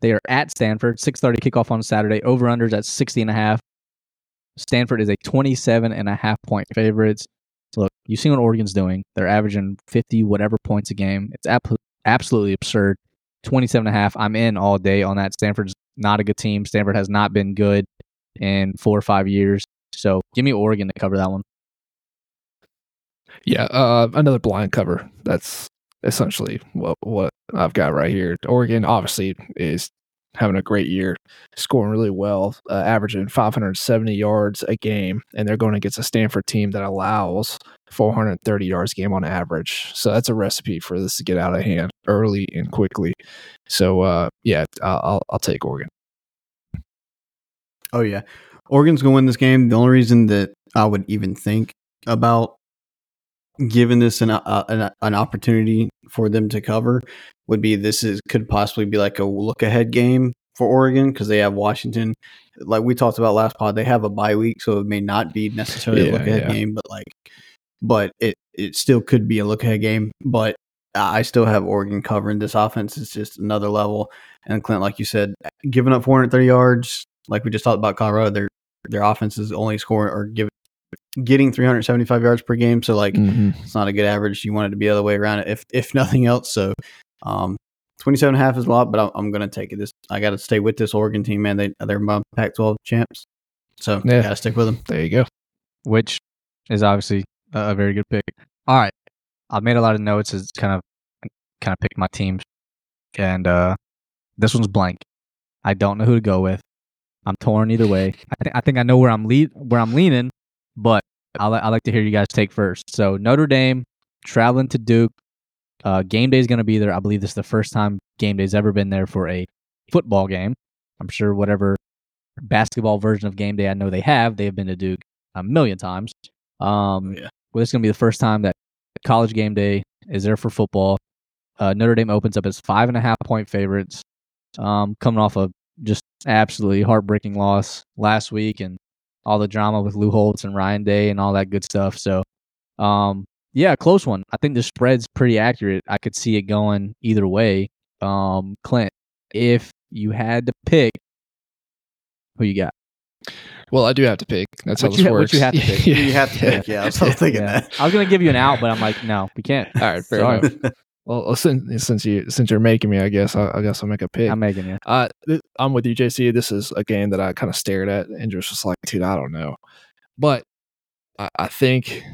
They are at Stanford. 6:30 kickoff on Saturday. Over unders at 60 and a half. Stanford is a 27 and a half point favorites. Look, you see what Oregon's doing. They're averaging 50 whatever points a game. It's ap- absolutely absurd. 27 and a half. I'm in all day on that. Stanford's not a good team. Stanford has not been good in four or five years. So give me Oregon to cover that one. Yeah, uh, another blind cover. That's essentially what what I've got right here. Oregon obviously is having a great year, scoring really well, uh, averaging 570 yards a game, and they're going against a Stanford team that allows 430 yards game on average. So that's a recipe for this to get out of hand early and quickly. So uh, yeah, I'll, I'll take Oregon. Oh yeah, Oregon's going to win this game. The only reason that I would even think about giving this an uh, an, an opportunity for them to cover would be this is could possibly be like a look ahead game for Oregon because they have Washington. Like we talked about last pod, they have a bye week, so it may not be necessarily a look ahead yeah. game, but like, but it it still could be a look ahead game. But I still have Oregon covering this offense. It's just another level. And Clint, like you said, giving up 430 yards, like we just talked about Colorado, their their offense is only scoring or giving getting 375 yards per game. So like Mhm. it's not a good average. You want it to be the other way around, if if nothing else. So um, 27 and a half is a lot, but I'm, I'm going to take it. This I got to stay with this Oregon team, man. They they're my Pac-12 champs, so Yeah. got to stick with them. There you go. which is obviously a, very good pick. All right, I've made a lot of notes as kind of kind of pick my teams, and uh, this one's blank. I don't know who to go with. I'm torn either way. I think I think I know where I'm lead where I'm leaning, but I li- I like to hear you guys take first. So Notre Dame traveling to Duke. Uh, game day is going to be there. I believe this is the first time game day's ever been there for a football game. I'm sure whatever basketball version of game day I know they have, they have been to Duke a million times. Um, yeah. well, is going to be the first time that college game day is there for football. Uh, Notre Dame opens up as five and a half point favorites, um, coming off a just absolutely heartbreaking loss last week and all the drama with Lou Holtz and Ryan Day and all that good stuff. So, um, yeah, close one. I think the spread's pretty accurate. I could see it going either way. Um, Clint, if you had to pick, who you got? Well, I do have to pick. That's What how you this ha- what works. you have to pick. You have to pick. Yeah, I was, I was thinking Yeah. that. I was gonna give you an out, but I'm like, no, we can't. All right, fair Sorry. enough. Well, since since you since you're making me, I guess I, I guess I'll make a pick. I'm making you. Uh, th- I'm with you, JC. This is a game that I kind of stared at and just was like, dude, I don't know. But I, I think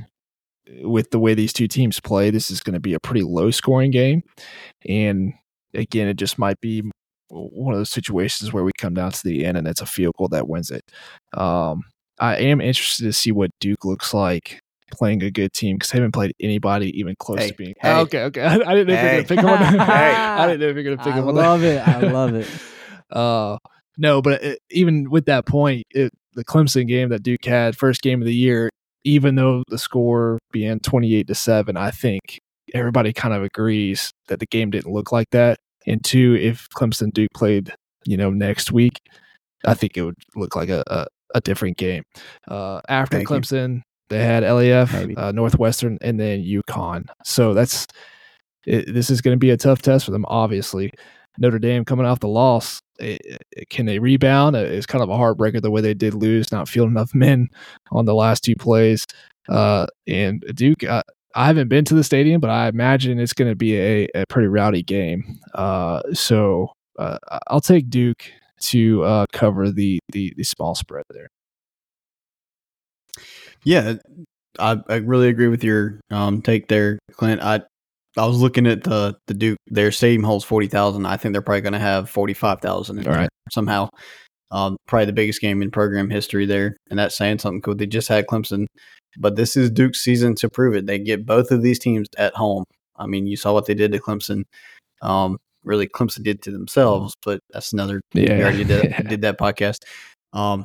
with the way these two teams play, this is going to be a pretty low scoring game. And again, it just might be one of those situations where we come down to the end and it's a field goal that wins it. Um, I am interested to see what Duke looks like playing a good team because they haven't played anybody even close Hey, to being. hey. Oh, okay, okay. I, I didn't know if you're gonna pick one. Hey. I didn't know if you're gonna pick I one. love it. I love it. Uh, no, but it, even with that point, it, the Clemson game that Duke had, first game of the year, even though the score being 28 to 7, I think everybody kind of agrees that the game didn't look like that. And two, if Clemson Duke played, you know, next week, I think it would look like a, a, a different game. Uh, after Thank you. They had LAF, uh, Northwestern, and then UConn. So that's it, this is going to be a tough test for them, obviously. Notre Dame coming off the loss, eh, eh, can they rebound? It's kind of a heartbreaker the way they did lose, not fielding enough men on the last two plays. Uh, and Duke, uh, I haven't been to the stadium, but I imagine it's going to be a, a pretty rowdy game. Uh, so uh, I- I'll take Duke to uh, cover the, the the small spread there. Yeah, I, I really agree with your um, take there, Clint. I I was looking at the the Duke. Their stadium holds forty thousand. I think they're probably going to have forty five thousand. All right. somehow. Um, probably the biggest game in program history there, and that's saying something cool. They just had Clemson, but this is Duke's season to prove it. They get both of these teams at home. I mean, you saw what they did to Clemson. Um, really, Clemson did to themselves, but that's another Yeah. we already did, did that podcast. Um,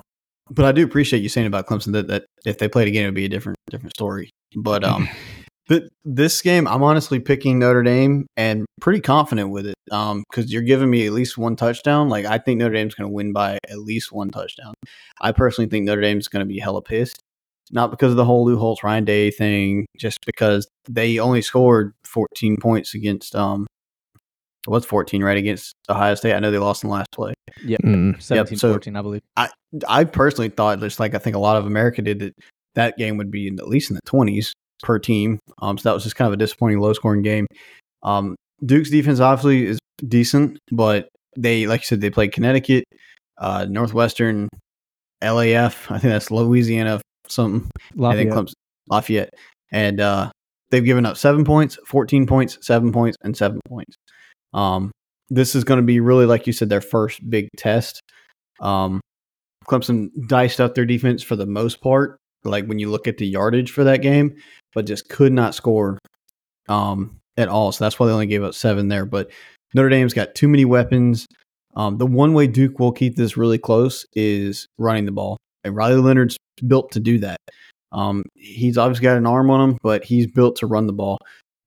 but I do appreciate you saying about Clemson that, that if they played again, it would be a different different story. But um, but this game, I'm honestly picking Notre Dame and pretty confident with it. Um, because you're giving me at least one touchdown. Like I think Notre Dame's going to win by at least one touchdown. I personally think Notre Dame's going to be hella pissed, not because of the whole Lou Holtz Ryan Day thing, just because they only scored 14 points against um. What's 14 right against Ohio State? I know they lost in the last play. Mm. 17 so- 14, I believe. I I personally thought, just like I think a lot of America did, that that game would be in, at least in the twenties per team. Um, so that was just kind of a disappointing, low scoring game. Um, Duke's defense obviously is decent, but they, like you said, they played Connecticut, uh, Northwestern, LAF. I think that's Louisiana something. I think Lafayette. Clemson, Lafayette, and uh, they've given up seven points, fourteen points, seven points, and seven points. Um, this is going to be really, like you said, their first big test. Um, Clemson diced up their defense for the most part, like when you look at the yardage for that game, but just could not score um, at all. So that's why they only gave up seven there. But Notre Dame's got too many weapons. Um, the one way Duke will keep this really close is running the ball. And Riley Leonard's built to do that. Um, he's obviously got an arm on him, but he's built to run the ball.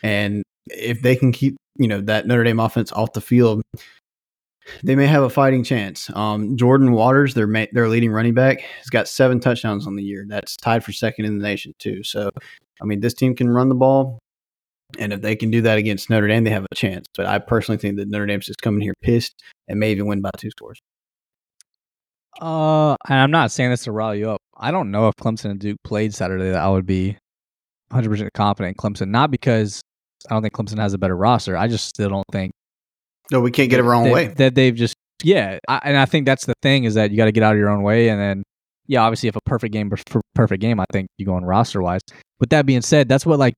And if they can keep, you know, that Notre Dame offense off the field, they may have a fighting chance. Um, Jordan Waters, their ma- their leading running back, has got seven touchdowns on the year. That's tied for second in the nation too. So, I mean, this team can run the ball, and if they can do that against Notre Dame, they have a chance. But I personally think that Notre Dame's just coming here pissed and may even win by two scores. Uh, and I'm not saying this to rile you up. I don't know if Clemson and Duke played Saturday that I would be 100% confident in Clemson. Not because I don't think Clemson has a better roster. I just still don't think No, we can't get it that- wrong that, way. That they've just yeah, I, and I think that's the thing is that you got to get out of your own way, and then yeah, obviously if a perfect game for perfect game, I think you go on roster wise. With that being said, that's what like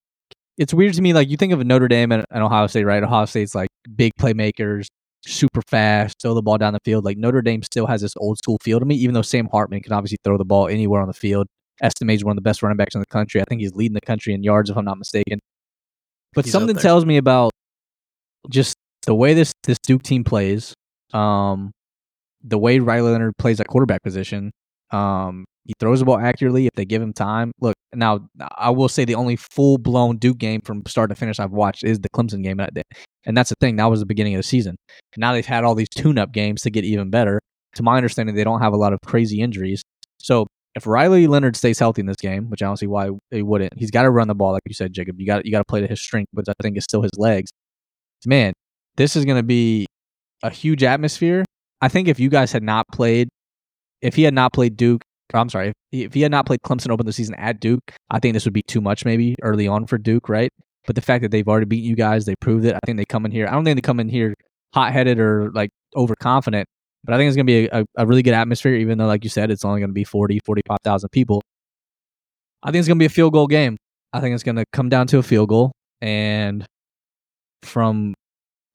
it's weird to me. Like you think of Notre Dame and, and Ohio State, right? Ohio State's like big playmakers, super fast, throw the ball down the field. Like Notre Dame still has this old school feel to me, even though Sam Hartman can obviously throw the ball anywhere on the field. Estime's one of the best running backs in the country. I think he's leading the country in yards, if I'm not mistaken. But He's something tells me about just the way this this Duke team plays, um, the way Riley Leonard plays at quarterback position. Um, he throws the ball accurately if they give him time. Look, now I will say the only full blown Duke game from start to finish I've watched is the Clemson game that day, and that's the thing. That was the beginning of the season. Now they've had all these tune up games to get even better. To my understanding, they don't have a lot of crazy injuries. So if Riley Leonard stays healthy in this game, which I don't see why he wouldn't, he's got to run the ball, like you said, Jacob. You got you got to play to his strength, which I think is still his legs. Man, this is going to be a huge atmosphere. I think if you guys had not played, if he had not played Duke, I'm sorry, if he, if he had not played Clemson open the season at Duke, I think this would be too much maybe early on for Duke, right? But the fact that they've already beaten you guys, they proved it. I think they come in here. I don't think they come in here hot headed or like overconfident, but I think it's going to be a, a, really good atmosphere, even though, like you said, it's only going to be 40, 45,000 people. I think it's going to be a field goal game. I think it's going to come down to a field goal. And from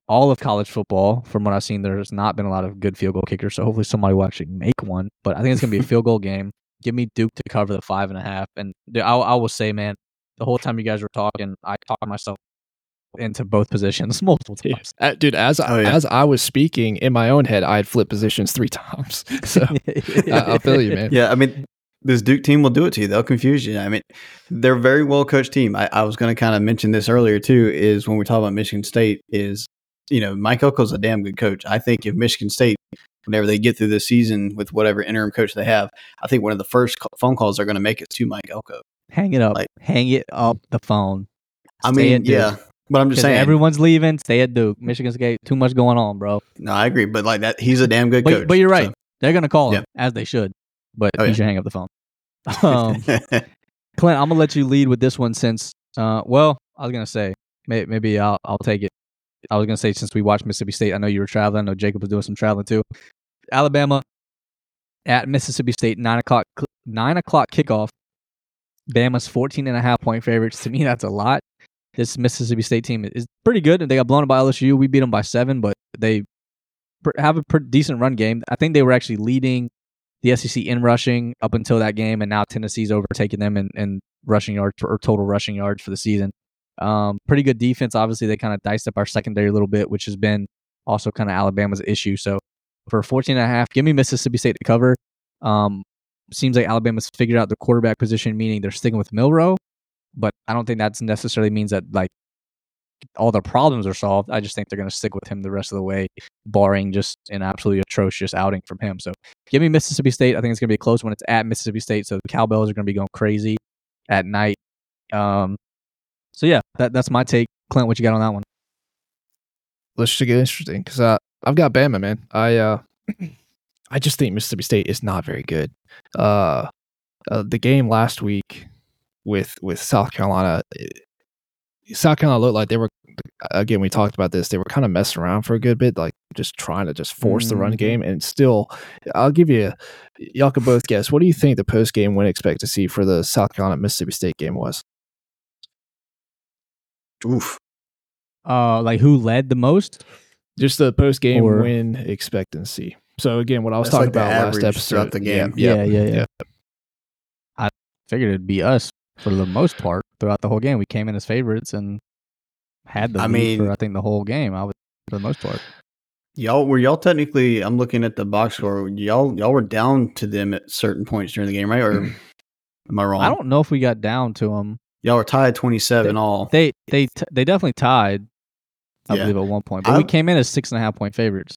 all of college football, from what I've seen, there's not been a lot of good field goal kickers. So hopefully somebody will actually make one. But I think it's going to be a field goal game. Give me Duke to cover the five and a half. And I, I will say, man, the whole time you guys were talking, I talked myself into both positions multiple times. Uh, dude, as Oh, yeah. as I was speaking in my own head, I had flipped positions three times. So I, I feel you, man. Yeah, I mean, this Duke team will do it to you. They'll confuse you. I mean, they're a very well coached team. I, I was going to kind of mention this earlier too. Is when we talk about Michigan State, is you know Mike Elko's a damn good coach. I think if Michigan State, whenever they get through this season with whatever interim coach they have, I think one of the first co- phone calls they're going to make is to Mike Elko. Hang it up. Like- Hang it up the phone. I mean, yeah. Duke. But I'm just saying. everyone's leaving. Stay at Duke. Michigan State. Too much going on, bro. no, I agree, but like that, he's a damn good But, coach. but you're right. so- They're gonna call him Yeah. as they should. But Oh, you yeah. should hang up the phone. Um, Clint, I'm gonna let you lead with this one since. Uh, well, I was gonna say may, maybe I'll I'll take it. I was gonna say since we watched Mississippi State, I know you were traveling. I know Jacob was doing some traveling too. Alabama at Mississippi State, nine o'clock nine o'clock kickoff. Bama's 14 and a half point favorites. To me, that's a lot. This Mississippi State team is pretty good, and they got blown by LSU. We beat them by seven, but they have a pretty decent run game. I think they were actually leading the SEC in rushing up until that game, and now Tennessee's overtaken them in, in rushing yards or total rushing yards for the season. Um, pretty good defense. Obviously, they kind of diced up our secondary a little bit, which has been also kind of Alabama's issue. So for 14 and a half, give me Mississippi State to cover. Um, seems like Alabama's figured out the quarterback position, meaning they're sticking with Milroe, but I don't think that necessarily means that like all their problems are solved. I just think they're going to stick with him the rest of the way, barring just an absolutely atrocious outing from him. So give me Mississippi State. I think it's going to be a close one. It's at Mississippi State, so the cowbells are going to be going crazy at night. Um, so yeah, that that's my take. Clint, what you got on that one? Let's just get interesting because uh, I've got Bama, man. I uh, I just think Mississippi State is not very good. Uh, uh, the game last week with with South Carolina, South Carolina looked like they were. Again, we talked about this. They were kind of messing around for a good bit, like just trying to just force the run Mhm. game. And still, I'll give you. Y'all can both guess. What do you think the post game win expect to see for the South Carolina Mississippi State game was? Oof. Uh, like who led the most? Just the post game win expectancy. So again, what I was That's talking like about last episode throughout the game. Yeah, yeah, yeah. yeah. Figured it'd be us for the most part throughout the whole game. We came in as favorites and had the I lead mean- for I think the whole game. I was for the most part. Y'all were y'all technically? I'm looking at the box score. Y'all y'all were down to them at certain points during the game, right? Or am I wrong? I don't know if we got down to them. Y'all were tied 27 all. They they t- they definitely tied. I Yeah. believe at one point, but we came in as six and a half point favorites.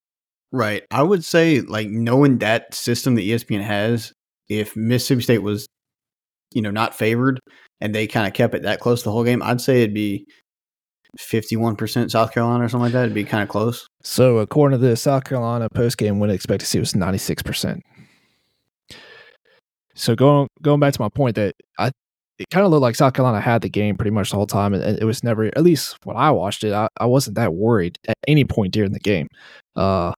Right. I would say, like, knowing that system that ESPN has, if Mississippi State was, you know, not favored and they kind of kept it that close the whole game, I'd say it'd be 51% South Carolina or something like that. It'd be kind of close. So according to the South Carolina post game win expectancy was ninety six percent. So going going back to my point that I it kind of looked like South Carolina had the game pretty much the whole time, and and it was never at least when I watched it, I, I wasn't that worried at any point during the game. Uh,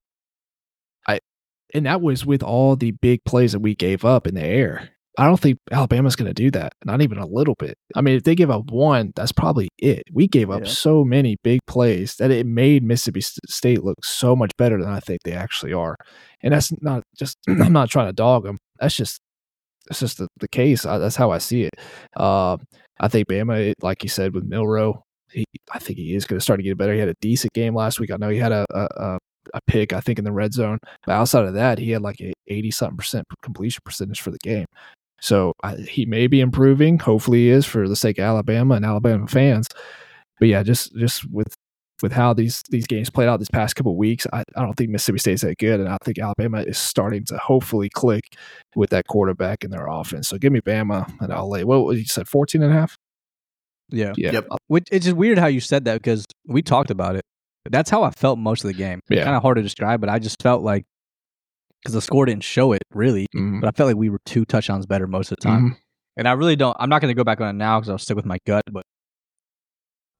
I and that was with all the big plays that we gave up in the air. I don't think Alabama's going to do that. Not even a little bit. I mean, if they give up one, that's probably it. We gave up Yeah. so many big plays that it made Mississippi State look so much better than I think they actually are. And that's not just, I'm not trying to dog them. That's just, that's just the, the case. I, that's how I see it. Uh, I think Bama, it- like you said, with Milroe, he, I think he is going to start to get better. He had a decent game last week. I know he had a, a, a a pick, I think, in the red zone. But outside of that, he had like a 80 something percent completion percentage for the game. So I, he may be improving. Hopefully, he is for the sake of Alabama and Alabama fans. But yeah, just just with with how these these games played out this past couple of weeks, I, I don't think Mississippi State's that good, and I think Alabama is starting to hopefully click with that quarterback in their offense. So give me Bama, and I'll lay. What what you said, 14 and a half? Yeah. Yeah. Yep. Which it's just weird how you said that because we talked about it. That's how I felt most of the game. Yeah. Kind of hard to describe, but I just felt like because the score didn't show it really, Mhm. but I felt like we were two touchdowns better most of the time. Mhm. And I really don't. I'm not going to go back on it now because I'll stick with my gut. But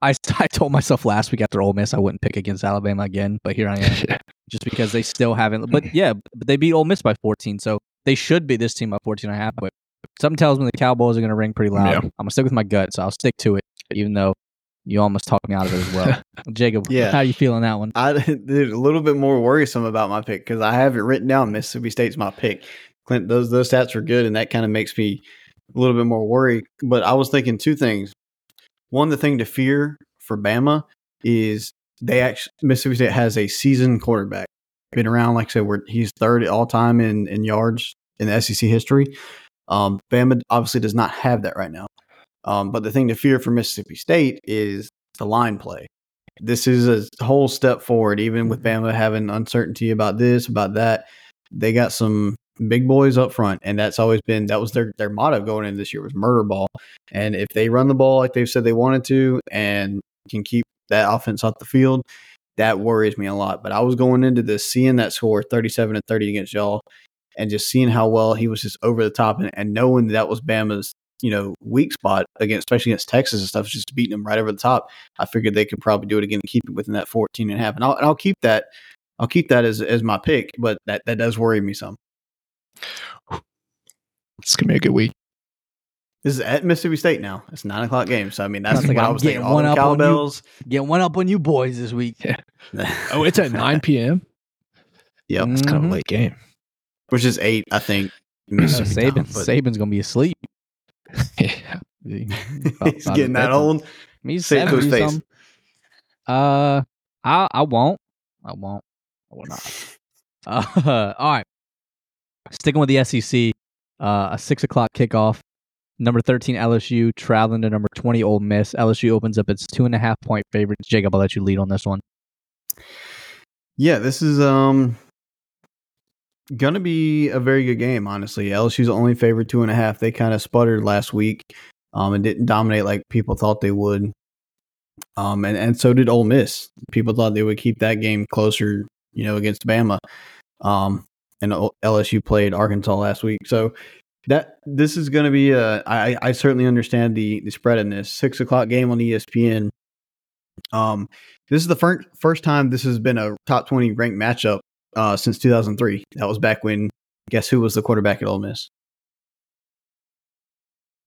I, I told myself last week after Ole Miss I wouldn't pick against Alabama again, but here I am, just because they still haven't. But yeah, but they beat Ole Miss by 14, so they should be this team by 14 and a half. But something tells me the Cowboys are going to ring pretty loud. Yeah. I'm gonna stick with my gut, so I'll stick to it, even though you almost talked me out of it as well. Jacob, Yeah. how you feeling that one? I dude, a little bit more worrisome about my pick because I have it written down. Mississippi State's my pick. Clint, those those stats are good, and that kind of makes me a little bit more worried. But I was thinking two things. One, the thing to fear for Bama is they actually Mississippi State has a seasoned quarterback, been around. Like I said, where he's third all time in in yards in the SEC history. Um, Bama obviously does not have that right now. Um, but the thing to fear for Mississippi State is the line play this is a whole step forward, even with Bama having uncertainty about this, about that. They got some big boys up front, and that's always been that was their their motto going in this year was murder ball. And if they run the ball like they've said they wanted to, and can keep that offense off the field, that worries me a lot. But I was going into this seeing that score thirty seven and thirty against y'all, and just seeing how well he was just over the top, and, and knowing that, that was Bama's you know weak spot against especially against Texas and stuff, just beating them right over the top. I figured they could probably do it again and keep it within that 14 and a half. And I'll, and I'll keep that. I'll keep that as, as my pick, but that, that does worry me some. It's gonna be a good week. This is at Mississippi State now. It's nine o'clock game. So, I mean, that's Sounds like what I was getting All one the up on you. Get one up on you boys this week. Oh, it's at 9 p.m. Yep. It's kind of a late game. Which is eight, I think. Mississippi Saban, Saban's gonna be asleep. yeah. He's getting that old. He's Say it to his 70 face. something. Uh, I I won't. I won't. I will not. Uh, all right. Sticking with the SEC, uh, a six o'clock kickoff. Number thirteen LSU traveling to number twenty Ole Miss. LSU opens up its two and a half point favorite. Jacob, I'll let you lead on this one. Yeah, this is um gonna be a very good game. Honestly, LSU's only favorite two and a half. They kind of sputtered last week, um, and didn't dominate like people thought they would. Um, and and so did Ole Miss. People thought they would keep that game closer, you know, against Bama. Um, and LSU played Arkansas last week, so that this is going to be a. I I certainly understand the the spread in this six o'clock game on ESPN. Um, this is the first first time this has been a top twenty ranked matchup uh, since two thousand three. That was back when guess who was the quarterback at Ole Miss?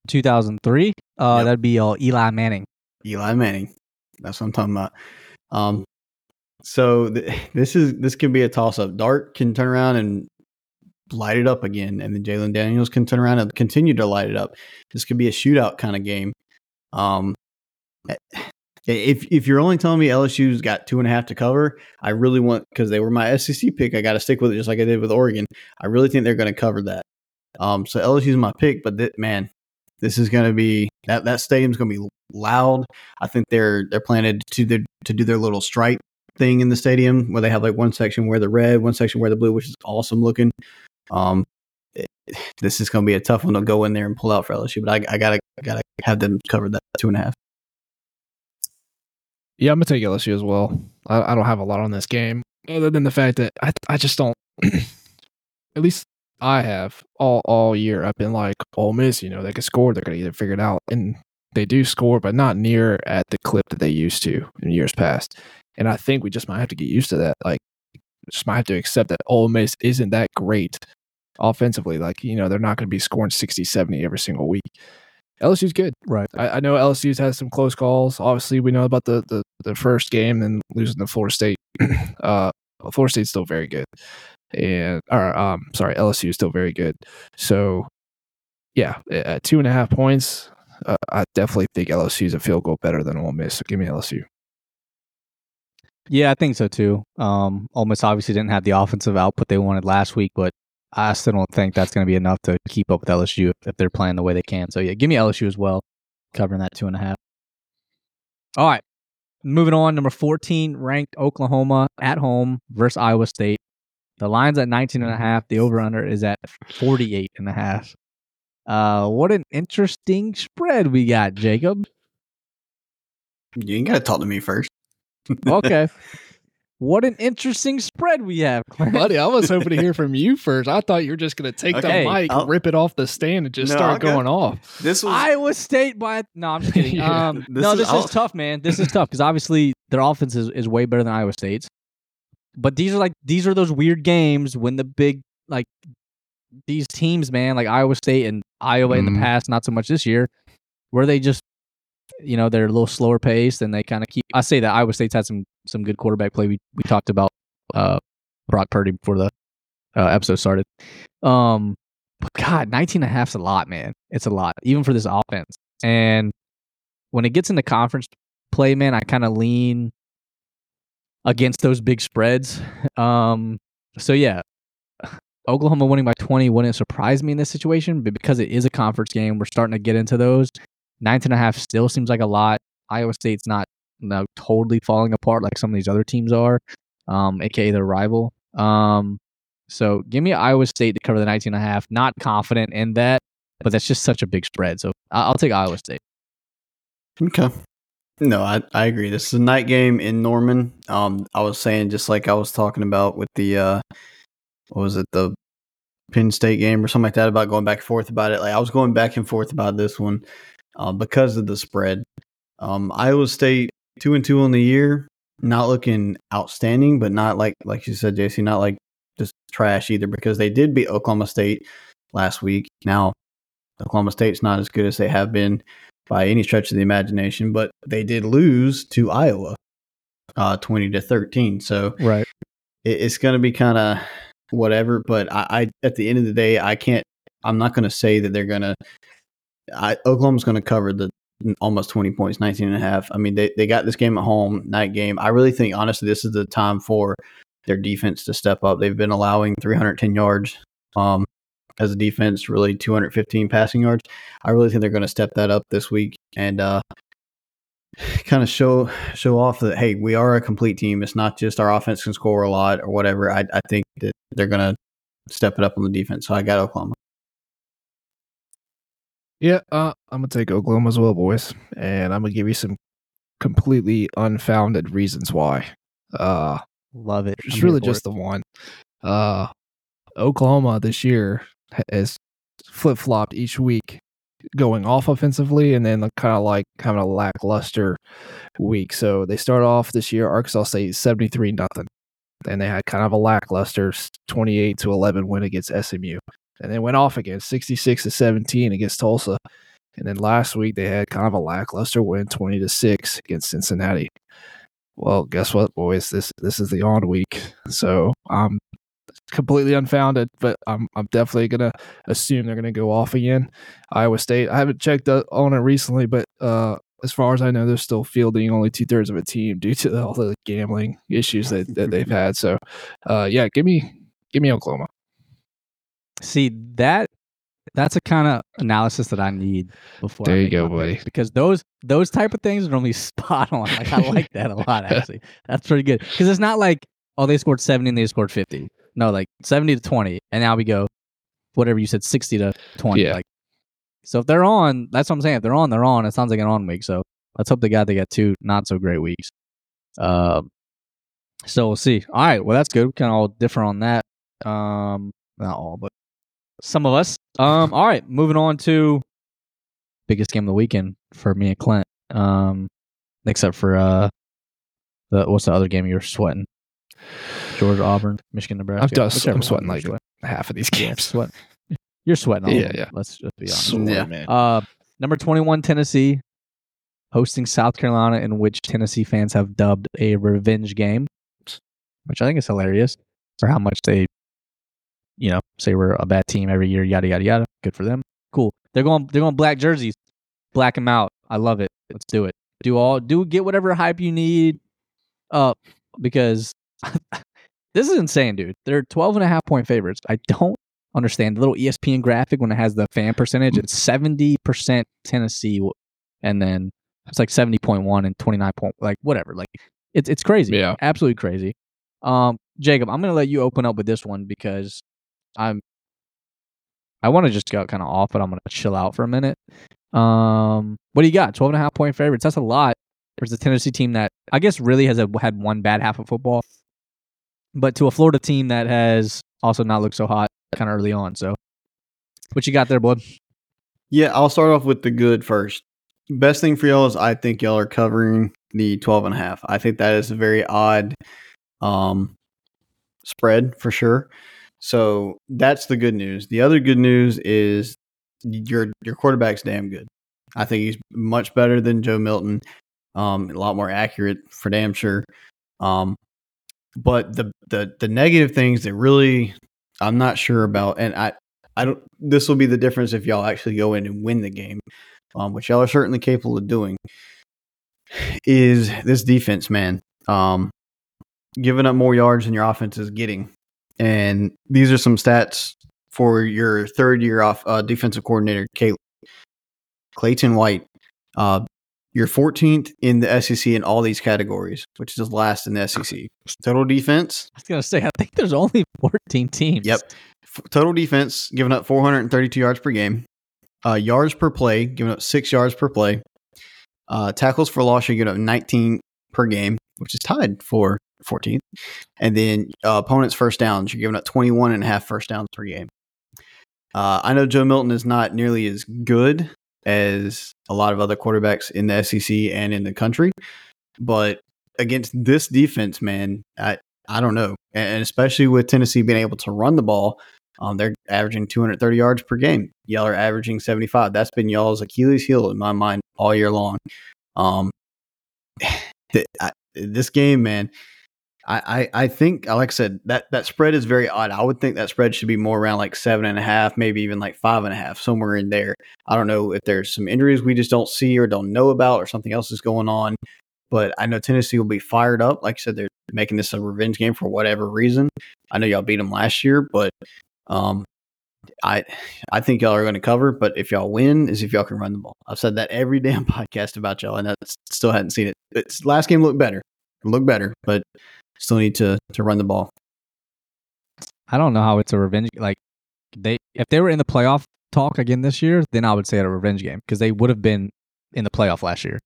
Two thousand three. Uh, Yep. that'd be uh, Eli Manning. Eli Manning. That's what I'm talking about. Um, so th- this is this could be a toss up. Dart can turn around and light it up again, and then Jalen Daniels can turn around and continue to light it up. This could be a shootout kind of game. Um, eh, if if you're only telling me LSU's got two and a half to cover, I really want because they were my SEC pick. I got to stick with it just like I did with Oregon. I really think they're going to cover that. Um, so LSU's my pick, but th- man, this is going to be that that stadium's going to be loud. I think they're they're planning to their, to do their little stripe thing in the stadium where they have like one section where the red, one section where the blue, which is awesome looking. Um, it- this is going to be a tough one to go in there and pull out for LSU, but I, I gotta I gotta have them cover that two and a half. Yeah, I'm gonna take LSU as well. I, I don't have a lot on this game other than the fact that I I just don't. at least I have all all year. I've been like Ole Miss. You know, they can score. They're gonna either figure it out, and they do score, but not near at the clip that they used to in years past. And I think we just might have to get used to that. Like, just might have to accept that Ole Miss isn't that great offensively. Like, you know, they're not going to be scoring 60, 70 every single week. LSU's good. Right. I, I know LSU's had some close calls. Obviously, we know about the the, the first game and losing to Florida State. uh, Florida State's still very good, and or um, sorry, LSU is still very good. So, yeah, at two and a half points, uh, I definitely think LSU is a field goal better than Ole Miss. So give me LSU. Yeah, I think so too. Um, Ole Miss obviously didn't have the offensive output they wanted last week, but I still don't think that's going to be enough to keep up with LSU if, they're playing the way they can. So yeah, give me LSU as well, covering that two and a half. All right, moving on. Number fourteen ranked Oklahoma at home versus Iowa State. The line's at 19 and a half. The over under is at 48 and a half. Uh, what an interesting spread we got, Jacob. You ain't got to talk to me first. Okay. What an interesting spread we have, Clarence. Buddy, I was hoping to hear from you first. I thought you were just going to take Okay, the mic, I'll- rip it off the stand, and just No, start I'll going off. This was Iowa State by no, I'm just kidding. Yeah, um, this no, is- this I'll- is tough, man. This is tough because obviously their offense is, is way better than Iowa State's. But these are like these are those weird games when the big like these teams, man, like Iowa State and Iowa in the Mhm. past, not so much this year, where they just you know they're a little slower paced and they kind of keep. I say that Iowa State's had some some good quarterback play. We we talked about uh Brock Purdy before the uh, episode started. Um, but God, 19 and a half's a lot, man. It's a lot, even for this offense. And when it gets into conference play, man, I kind of lean against those big spreads. Um, so yeah, Oklahoma winning by 20 wouldn't surprise me in this situation, but because it is a conference game, we're starting to get into those. 19 and a half still seems like a lot. Iowa State's not no, totally falling apart like some of these other teams are, um, aka their rival. Um, so give me Iowa State to cover the 19 and a half. Not confident in that, but that's just such a big spread. So I- I'll take Iowa State. Okay. No, I, I agree. This is a night game in Norman. Um, I was saying just like I was talking about with the uh, what was it the Penn State game or something like that about going back and forth about it. Like I was going back and forth about this one uh, because of the spread. Um, Iowa State two and two on the year, not looking outstanding, but not like like you said, JC, not like just trash either because they did beat Oklahoma State last week. Now Oklahoma State's not as good as they have been by any stretch of the imagination, but they did lose to Iowa, uh, twenty to thirteen. So Right. it, it's going to be kind of whatever. But I, I, at the end of the day, I can't. I'm not going to say that they're going to. I, Oklahoma's going to cover the almost 20 points, 19 and a half. I mean, they, they got this game at home, night game. I really think, honestly, this is the time for their defense to step up. They've been allowing 310 yards um, as a defense, really 215 passing yards. I really think they're going to step that up this week and uh, kind of show show off that hey, we are a complete team. It's not just our offense can score a lot or whatever. I, I think that they're going to step it up on the defense. So I got Oklahoma. Yeah, uh, I'm gonna take Oklahoma as well, boys, and I'm gonna give you some completely unfounded reasons why. Uh, Love it. it's really just the one. Uh, Oklahoma this year has flip flopped each week, going off offensively, and then kind of like having a lackluster week. So they start off this year, Arkansas State seventy three nothing. and they had kind of a lackluster twenty eight to eleven win against SMU, and they went off again sixty six to seventeen against Tulsa. And then last week they had kind of a lackluster win, twenty to six against Cincinnati. Well, guess what, boys? This this is the on week, so I'm completely unfounded, but I'm I'm definitely gonna assume they're gonna go off again. Iowa State. I haven't checked on it recently, but uh, as far as I know, they're still fielding only two thirds of a team due to all the gambling issues that, that they've had. So, uh, yeah, give me give me Oklahoma. See that that's a kind of analysis that I need before. There you go, buddy. picks, Because those those type of things are normally spot on. Like I like that a lot. Actually, that's pretty good. Because it's not like oh they scored seventy and they scored fifty. No, like seventy to twenty, and now we go whatever you said sixty to twenty. Yeah. Like so if they're on, that's what I'm saying. If they're on, they're on. It sounds like an on week. So let's hope they got they got two not so great weeks. Um, so we'll see. All right, well that's good. Kind of all different on that. Um, not all, but some of us. Um, all right, moving on to biggest game of the weekend for me and Clint. Um, except for uh, the what's the other game you were sweating? Georgia, Auburn, Michigan, Nebraska. I've got- Whichever I'm sweating like sweating. Half of these Yeah, games. sweat. You're sweating. All Yeah, of them. yeah. Let's just be honest. Sorry, Yeah. man. Uh, number 21, Tennessee, hosting South Carolina, in which Tennessee fans have dubbed a revenge game, which I think is hilarious for how much they, you know, say we're a bad team every year, yada, yada, yada. Good for them. Cool. They're going, they're going black jerseys, black them out. I love it. Let's do it. Do all, do get whatever hype you need up because this is insane, dude. They're 12 and a half point favorites. I don't understand the little ESPN graphic when it has the fan percentage. It's seventy percent Tennessee, and then it's like seventy point one and twenty nine point like whatever. Like it's it's crazy. Yeah. absolutely crazy. Um, Jacob, I'm gonna let you open up with this one because I'm I want to just go kind of off, but I'm gonna chill out for a minute. Um, what do you got? 12 and a half point favorites. That's a lot. There's a Tennessee team that I guess really has a, had one bad half of football. but to a Florida team that has also not looked so hot kind of early on. So, what you got there, bud? Yeah, I'll start off with the good first. Best thing for y'all is I think y'all are covering the 12 and a half. I think that is a very odd um, spread for sure. So that's the good news. The other good news is your your quarterback's damn good. I think he's much better than Joe Milton. Um, a lot more accurate for damn sure. Um, but the the the negative things that really I'm not sure about, and I I don't. This will be the difference if y'all actually go in and win the game, um, which y'all are certainly capable of doing. Is this defense, man? Um, giving up more yards than your offense is getting, and these are some stats for your third year off uh, defensive coordinator, Kate, Clayton White. Uh, you're 14th in the SEC in all these categories, which is last in the SEC. Total defense. I was gonna say I think there's only 14 teams. Yep. F- total defense giving up 432 yards per game. Uh, yards per play, giving up six yards per play. Uh, tackles for loss, you're giving up 19 per game, which is tied for 14th. And then uh, opponents' first downs, you're giving up 21 and a half first downs per game. Uh, I know Joe Milton is not nearly as good as a lot of other quarterbacks in the SEC and in the country, but against this defense, man, I I don't know, and especially with Tennessee being able to run the ball, um, they're averaging 230 yards per game. Y'all are averaging 75. That's been y'all's Achilles heel in my mind all year long. Um, I, this game, man, I, I, think, like I said, that, that spread is very odd. I would think that spread should be more around like seven and a half, maybe even like five and a half, somewhere in there. I don't know if there's some injuries we just don't see or don't know about or something else is going on. But I know Tennessee will be fired up. Like I said, they're making this a revenge game for whatever reason. I know y'all beat them last year, but um, I I think y'all are going to cover. But if y'all win, is if y'all can run the ball. I've said that every damn podcast about y'all, and I still hadn't seen it. It's, last game looked better, looked better, but still need to to run the ball. I don't know how it's a revenge. Like they, if they were in the playoff talk again this year, then I would say it's a revenge game because they would have been in the playoff last year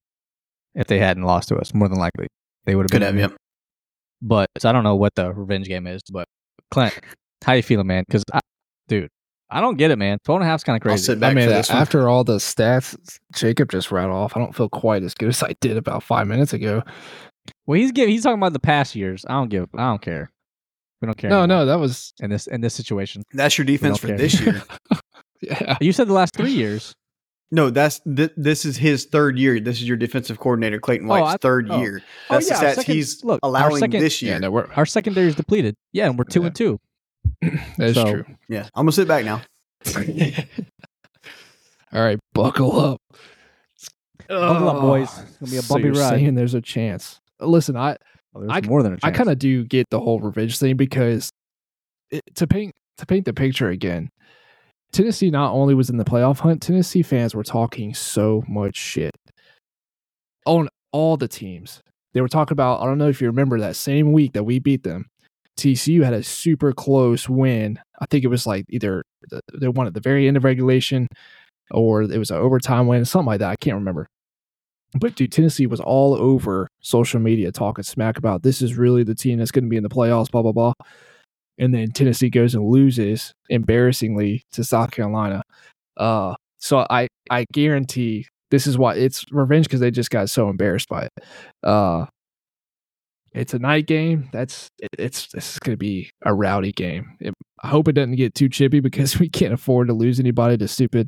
if they hadn't lost to us. More than likely, they would have Could been. have, in. yep. But so I don't know what the revenge game is. But Clint, how you feeling, man? Because dude, I don't get it, man. Twelve and a half's kind of I'll crazy. sit back I mean, for this one. after all the stats Jacob just rattled off, I don't feel quite as good as I did about five minutes ago. Well, he's giving. He's talking about the past years. I don't give. I don't care. We don't care. No, anymore no, that was In this in this situation, That's your defense for care. this year. yeah. you said the last three years. No, that's th- this is his third year. This is your defensive coordinator, Clayton Oh, White's I- third oh. year. Oh, yeah, the stats second- he's look, our allowing second- this year. Yeah, no, we're, Our secondary is depleted. Yeah, and we're two Yeah. and two. that's So- true. Yeah, I'm gonna sit back now. all right, buckle up. Buckle up, boys. It's gonna be a So bumpy you're ride. saying there's a chance. Listen, I oh, Well, I- more than a I kind of do get the whole revenge thing because it, to paint to paint the picture again, Tennessee not only was in the playoff hunt, Tennessee fans were talking so much shit on all the teams. They were talking about. I don't know if you remember that same week that we beat them. TCU had a super close win. I think it was like either the- they won at the very end of regulation, or it was an overtime win, something like that. I can't remember. But dude, Tennessee was all over social media talking smack about this is really the team that's going to be in the playoffs, blah blah blah. And then Tennessee goes and loses embarrassingly to South Carolina. Uh, so I I guarantee this is why it's revenge because they just got so embarrassed by it. Uh, it's a night game. That's it, it's this is going to be a rowdy game. It, I hope it doesn't get too chippy because we can't afford to lose anybody to stupid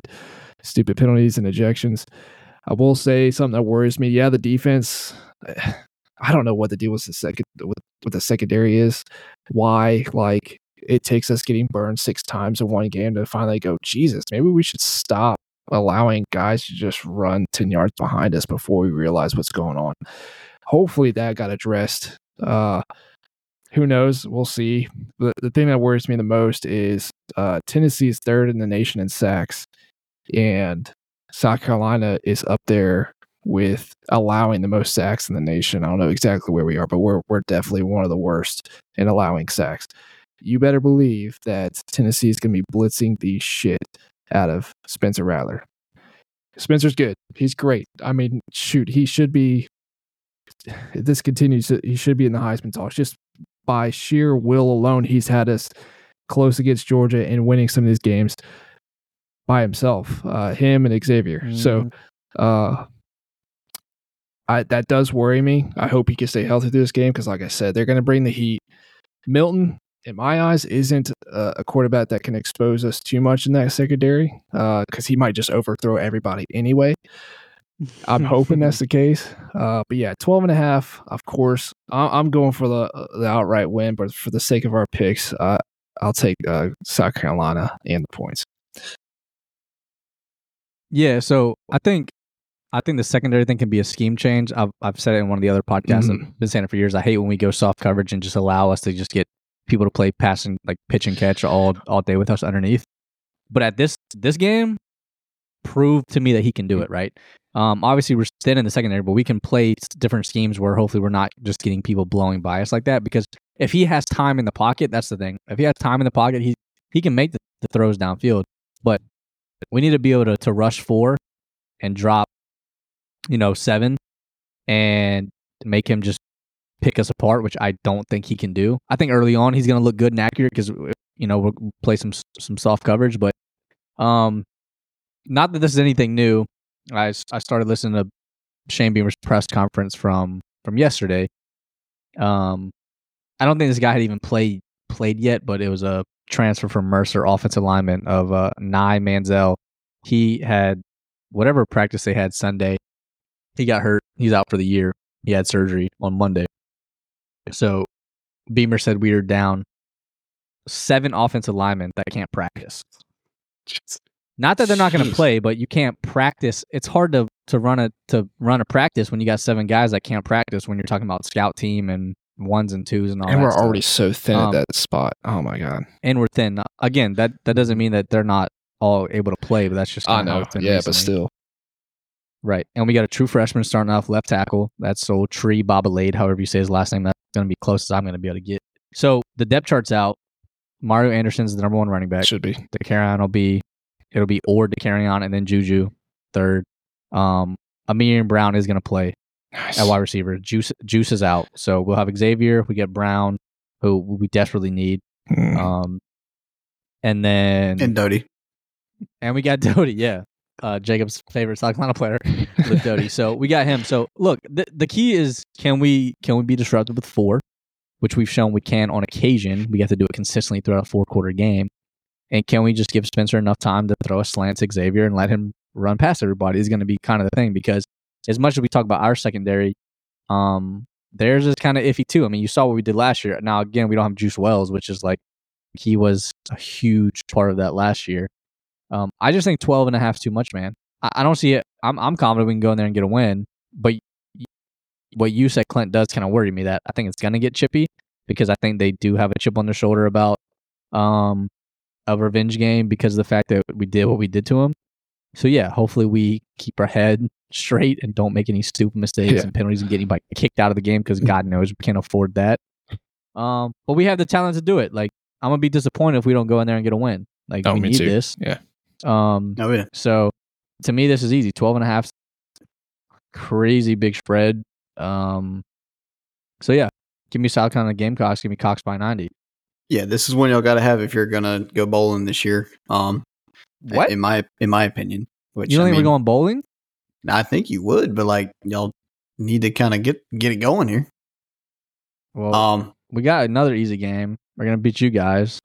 stupid penalties and ejections. I will say something that worries me. Yeah, the defense. I don't know what the deal with the second with, with the secondary is. Why like it takes us getting burned six times in one game to finally go, Jesus, maybe we should stop allowing guys to just run 10 yards behind us before we realize what's going on. Hopefully that got addressed. Uh who knows? We'll see. The, the thing that worries me the most is uh, Tennessee is third in the nation in sacks, and South Carolina is up there with allowing the most sacks in the nation. I don't know exactly where we are, but we're we're definitely one of the worst in allowing sacks. You better believe that Tennessee is going to be blitzing the shit out of Spencer Rattler. Spencer's good. He's great. I mean, shoot, he should be. If this continues, he should be in the Heisman talks. Just by sheer will alone, he's had us close against Georgia and winning some of these games by himself. Uh, him and Xavier. So, uh, I that does worry me. I hope he can stay healthy through this game because, like I said, they're going to bring the heat. Milton, in my eyes, isn't a, a quarterback that can expose us too much in that secondary because he might just overthrow everybody anyway. I'm hoping that's the case. Uh, but yeah, 12 and a half, of course. I- I'm going for the the outright win, but for the sake of our picks, uh, I'll take uh, South Carolina and the points. Yeah, so I think I think the secondary thing can be a scheme change. I've I've said it in one of the other podcasts. Mhm. I've been saying it for years. I hate when we go soft coverage and just allow us to just get people to play passing like pitch and catch all all day with us underneath. But at this this game, proved to me that he can do it. Right. Um, obviously we're thin in the secondary, but we can play different schemes where hopefully we're not just getting people blowing by us like that. Because if he has time in the pocket, that's the thing. If he has time in the pocket, he he can make the, the throws downfield. But we need to be able to, to rush four and drop, you know, seven and make him just pick us apart, which I don't think he can do. I think early on he's going to look good and accurate because you know we'll play some some soft coverage, but um, not that this is anything new. I I started listening to Shane Beamer's press conference from from yesterday. Um, I don't think this guy had even played played yet, but it was a transfer from Mercer, offensive lineman of uh, Nye Manziel. He had whatever practice they had Sunday. He got hurt. He's out for the year. He had surgery on Monday. So Beamer said we are down seven offensive linemen that can't practice. Not that they're not going to play, but you can't practice. It's hard to to run a to run a practice when you got seven guys that can't practice when you're talking about scout team and ones and twos and all and we're stuff. already so thin Um, at that spot. Oh my god! and we're thin. Again, that that doesn't mean that they're not all able to play, but that's just I know. Yeah, but still, Right. And we got a true freshman starting off left tackle. That's so Tree Babalade, however you say his last name. That's going to be close as I'm going to be able to get. So the depth chart's out. Mario Anderson's the number one running back. should be. Dakereon will be, it'll be or Dakereon, and then Juju third. Um, Ahmarean Brown is going to play Nice. at wide receiver. Juice Juice is out, so we'll have Xavier. We get Brown, who we desperately need. Mm. Um, and then and Doty. and we got Doty, yeah. Uh, Jacob's favorite South Carolina player, Luke Doty. So we got him. So look, the the key is can we can we be disrupted with four, which we've shown we can on occasion. We have to do it consistently throughout a four quarter game. And can we just give Spencer enough time to throw a slant to Xavier and let him run past everybody is going to be kind of the thing because as much as we talk about our secondary, um, theirs is kind of iffy too. I mean, you saw what we did last year. Now again, we don't have Juice Wells, which is like he was a huge part of that last year. Um, I just think 12 and a half too much, man. I, I don't see it. I'm, I'm confident we can go in there and get a win, but what you said, Clint, does kind of worry me that I think it's going to get chippy because I think they do have a chip on their shoulder about um, a revenge game because of the fact that we did what we did to them. So, yeah, hopefully we keep our head straight and don't make any stupid mistakes Yeah. and penalties and get anybody kicked out of the game because God knows we can't afford that. Um, but we have the talent to do it. Like, I'm going to be disappointed if we don't go in there and get a win. Like, Oh, we me need too. this. Yeah. Um, Oh yeah. so to me, this is easy. 12 and a half, crazy big spread. Um, so yeah, give me South Carolina Gamecocks. Give me Cox by 90. Yeah, this is one y'all got to have if you're gonna go bowling this year. Um, What? In my in my opinion, which you don't I think mean, we're going bowling? I think you would, but like y'all need to kind of get get it going here. Well, Um, we got another easy game. We're gonna beat you guys.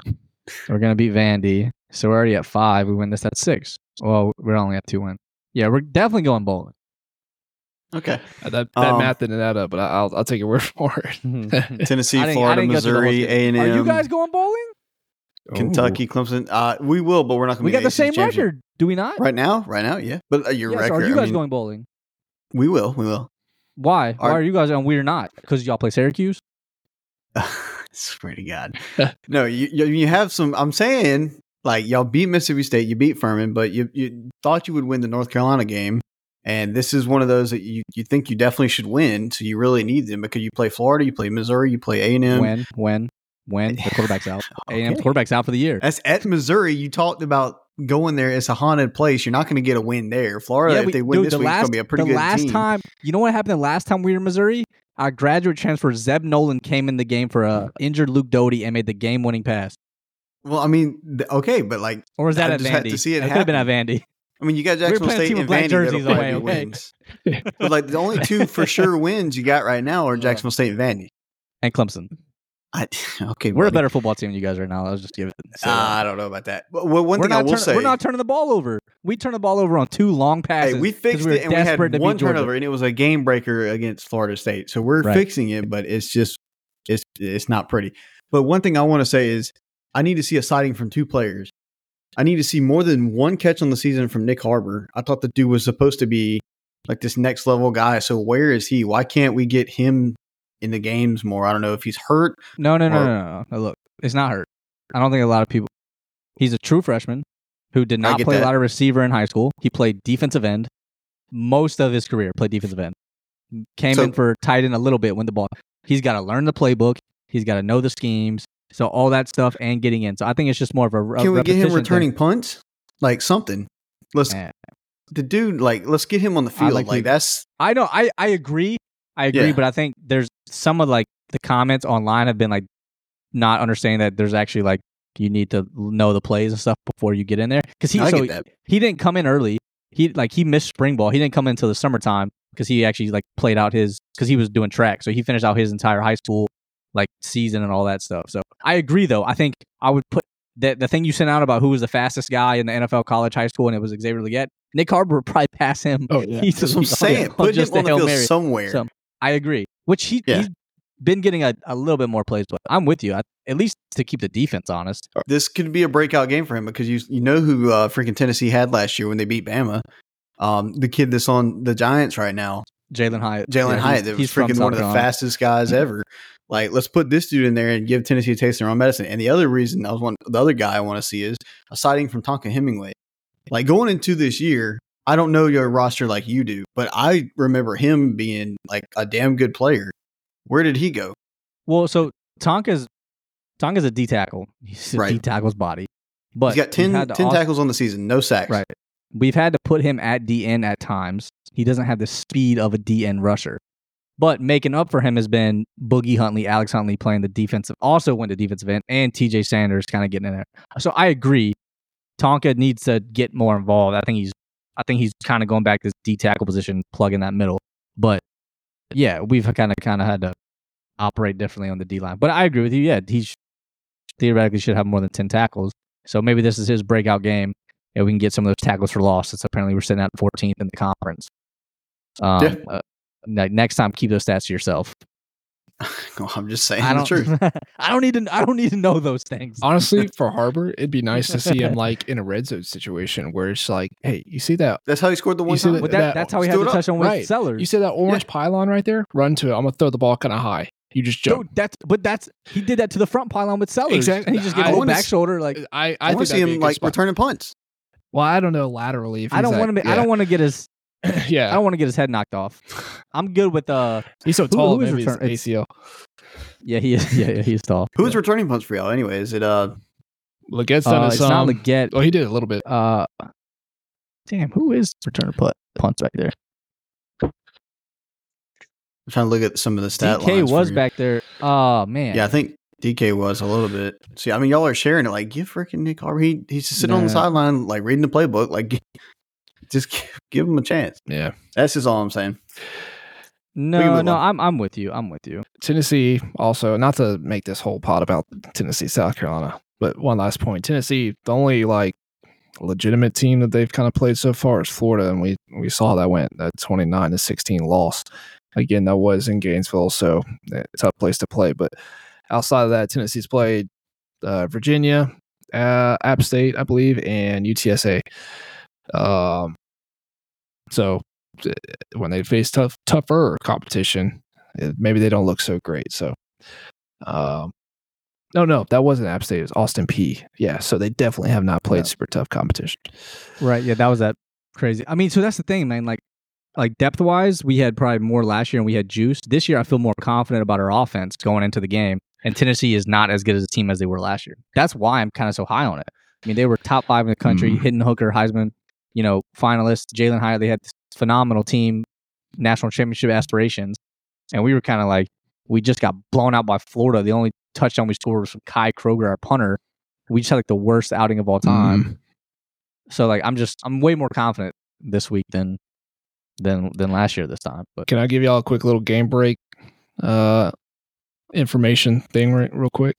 We're gonna beat Vandy. So we're already at five. We win this at six. Well, we're only at two wins. Yeah, we're definitely going bowling. okay. Uh, That that Um, math didn't add up, but I- I'll I'll take your word for it. Tennessee, I didn't- Florida, didn't go through the whole Missouri, A schedule. and Are you guys going bowling? Kentucky, Clemson. Uh, we will, but we're not going to. We got the same record, do we not? right now. Right now, yeah. But uh, your Yeah, so are you I guys mean, going bowling? We will. We will. Why? Why Are- you guys on? We're not because y'all play Syracuse. Swear to God. no, you, you you have some. I'm saying like y'all beat Mississippi State, you beat Furman, but you you thought you would win the North Carolina game, and this is one of those that you you think you definitely should win. So you really need them because you play Florida, you play Missouri, you play A and M. when, when, when the quarterback's out. A&M quarterback's out for the year. That's at Missouri. You talked about going there. It's a haunted place. You're not going to get a win there. Florida, if we- they win dude, this the week, it's going to be a pretty the good last team. time, you know what happened the last time we were in Missouri? our graduate transfer Zeb Noland came in the game for a mm. injured Luke Doty and made the game winning pass. Well, I mean, okay, but like, Or was that I at Vandy? to see it That could have been at. Vandy. I mean, you got Jacksonville State and Vandy jerseys away, okay? wins. But like, the only two for sure wins you got right now are Jacksonville State and Vandy. And Clemson. I, okay, We're a better football team than you guys right now. I'll just give it. say that. Ah, I don't know about that. But well, one we're thing I will turning, say, we're not turning the ball over. We turned the ball over on two long passes. hey, we fixed we it and we had desperate to beat one turnover, and it was a game breaker against Florida State. So we're Right. fixing it, but it's just it's it's not pretty. But one thing I want to say is I need to see a sighting from two players. I need to see more than one catch on the season from Nyck Harbor. I thought the dude was supposed to be like this next level guy. So where is he? Why can't we get him in the games more? I don't know if he's hurt. No, no, no, Or- no, no, no. Look, it's not hurt. I don't think a lot of people. He's a true freshman who did not play a lot of receiver in high school. He played defensive end most of his career. Played defensive end. Came So- in for tight end a little bit when the ball. He's got to learn the playbook. He's got to know the schemes. So all that stuff and getting in. So I think it's just more of a. a Can we get him returning thing. punts? Like something. Let's Eh. the dude like let's get him on the I field. like Like, you- that's I know. I I agree. I agree, Yeah. but I think there's some of like the comments online have been like not understanding that there's actually like you need to know the plays and stuff before you get in there because he I so he didn't come in early. He like he missed spring ball. He didn't come in until the summertime because he actually like played out his because he was doing track. So he finished out his entire high school like season and all that stuff. So I agree though. I think I would put that the thing you sent out about who was the fastest guy in the NFL college high school and it was Xavier Legette. Nyck Harbor would probably pass him. Oh yeah. That's what I'm saying. Put just him on the field Mary. somewhere. So I agree. Which he Yeah. he's been getting a, a little bit more plays, but I'm with you. I, at least to keep the defense honest. this could be a breakout game for him because you you know who uh, freaking Tennessee had last year when they beat Bama. Um, the kid that's on the Giants right now, Jalin Hyatt. Jalin Yeah, Hyatt, he's- that was he's freaking one of the fastest guys ever. Like, let's put this dude in there and give Tennessee a taste of their own medicine. And the other reason I was one, the other guy I want to see is a sighting from Tonka Hemingway. Like going into this year, I don't know your roster like you do, but I remember him being like a damn good player. Where did he go? Well, so Tonka's Tonka's a D tackle. He's a Right. D tackle's body. But He's got 10, we've had to 10 also- tackles on the season, no sacks. Right. We've had to put him at DN at times. He doesn't have the speed of a DN rusher. But making up for him has been Boogie Huntley, Alex Huntley playing the defensive, also went to defensive end, and TJ Sanders kind of getting in there. So I agree. Tonka needs to get more involved. I think he's I think he's kind of going back to this D tackle position, plug in that middle. But yeah, we've kind of kind of had to operate differently on the D line. But I agree with you. Yeah, he sh- theoretically should have more than ten tackles. So maybe this is his breakout game, and we can get some of those tackles for loss. Since apparently we're sitting at 14th in the conference. Um, Yeah. uh, ne- next time, keep those stats to yourself. Well, I'm just saying I the don't. truth. I don't need to. I don't need to know those things. Honestly, for Harbor, it'd be nice to see him like in a red zone situation where it's like, hey, you see that? That's how he scored the one time. that- that, that- that's how he had stood the up. touchdown with Right. Sellers. You see that orange pylon right there? Run to it. I'm gonna throw the ball kind of high. You just jump. Dude, that's but that's he did that to the front pylon with Sellers. Exactly. And he just get I a back shoulder. Like I I, I, want to see that'd be a him like spot. returning punts. Well, I don't know laterally. If I don't want to. that- I don't want to get his. yeah. I don't want to get his head knocked off. I'm good with uh. He's so Who- tall. who is maybe it's return- it's- ACL. Yeah, he is. Yeah, yeah he's tall. Who's returning punts for y'all? Anyway, is it uh? Legette's done Uh, his it's not Legette. Oh, he did a little bit. Uh, damn, who is returning put punts back there? I'm trying to look at some of the stat DK lines. was back there. Oh man. Yeah, I think DK was a little bit. See, I mean, y'all are sharing it. Like, give freaking Nyck Harbor. He, he's just sitting on the sideline, like reading the playbook. Like, gi- just give, give him a chance. Yeah. That's just all I'm saying. We No, no, on. I'm I'm with you. I'm with you. Tennessee also not to make this whole pot about Tennessee, South Carolina, but one last point. Tennessee, the only like legitimate team that they've kind of played so far is Florida, and we we saw how that went. That twenty nine to sixteen loss. Again, that was in Gainesville, so eh, tough place to play. But outside of that, Tennessee's played uh, Virginia, uh, App State, I believe, and UTSA. Um, so eh, when they face tough, tougher competition, eh, maybe they don't look so great. So, um, no, no, that wasn't App State. It was Austin Peay. Yeah, so they definitely have not played Yeah. super tough competition. Right. Yeah, that was that crazy. I mean, so that's the thing, man. Like, like depth wise, we had probably more last year, and we had juice. This year, I feel more confident about our offense going into the game. And Tennessee is not as good as a team as they were last year. That's why I'm kind of so high on it. I mean, they were top five in the country, Mhm. Hendon Hooker, Heisman, you know, finalists. Jalin Hyatt, they had this phenomenal team, national championship aspirations. and we were kind of like, we just got blown out by Florida. The only touchdown we scored was from Kai Kroeger, our punter. We just had like the worst outing of all time. Mm. So like, I'm just I'm way more confident this week than than than last year this time. But Can I give y'all a quick little game break uh, information thing re- real quick?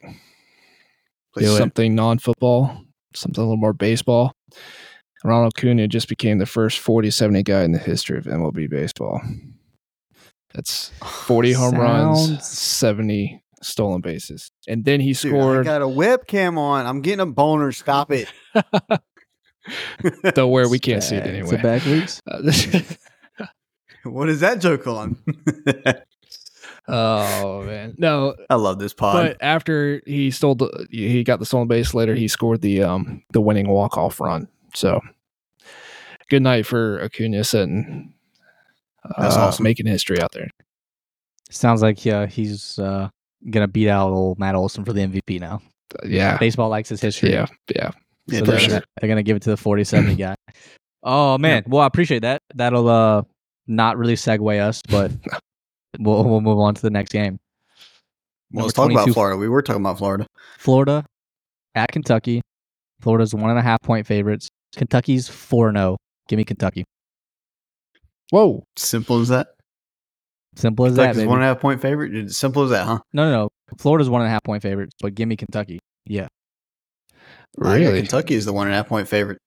Please do something non-football, something a little more baseball. Ronald Acuna just became the first 40-70 guy in the history of MLB baseball. That's 40 home runs, 70 stolen bases. And then he Dude, scored I got a webcam on. I'm getting a boner. Stop it. though where we can't see it anyway. a bad weeks. Uh, what is that joke on? oh man. No, I love this pod. but after he stole the he got the stolen base later, he scored the um the winning walk-off run. So good night for Acuna and That's uh, awesome. making history out there. Sounds like yeah, he's uh, gonna beat out old Matt Olson for the MVP now. Yeah. Baseball likes his history. Yeah. Yeah. yeah, so for they're, sure. gonna, they're gonna give it to the 47 guy. Oh man, well I appreciate that. That'll uh not really segue us, but we'll we'll move on to the next game. Well, let's talk about Florida. We were talking about Florida. Florida at Kentucky. Florida's one and a half point favorites. Kentucky's four zero. Oh. Give me Kentucky. Whoa. Simple as that. Simple as that. Baby. one and a half point favorite. Simple as that, huh? No, no, no. Florida's one and a half point favorite, but give me Kentucky. Yeah. Really? Kentucky is the one and a half point favorite.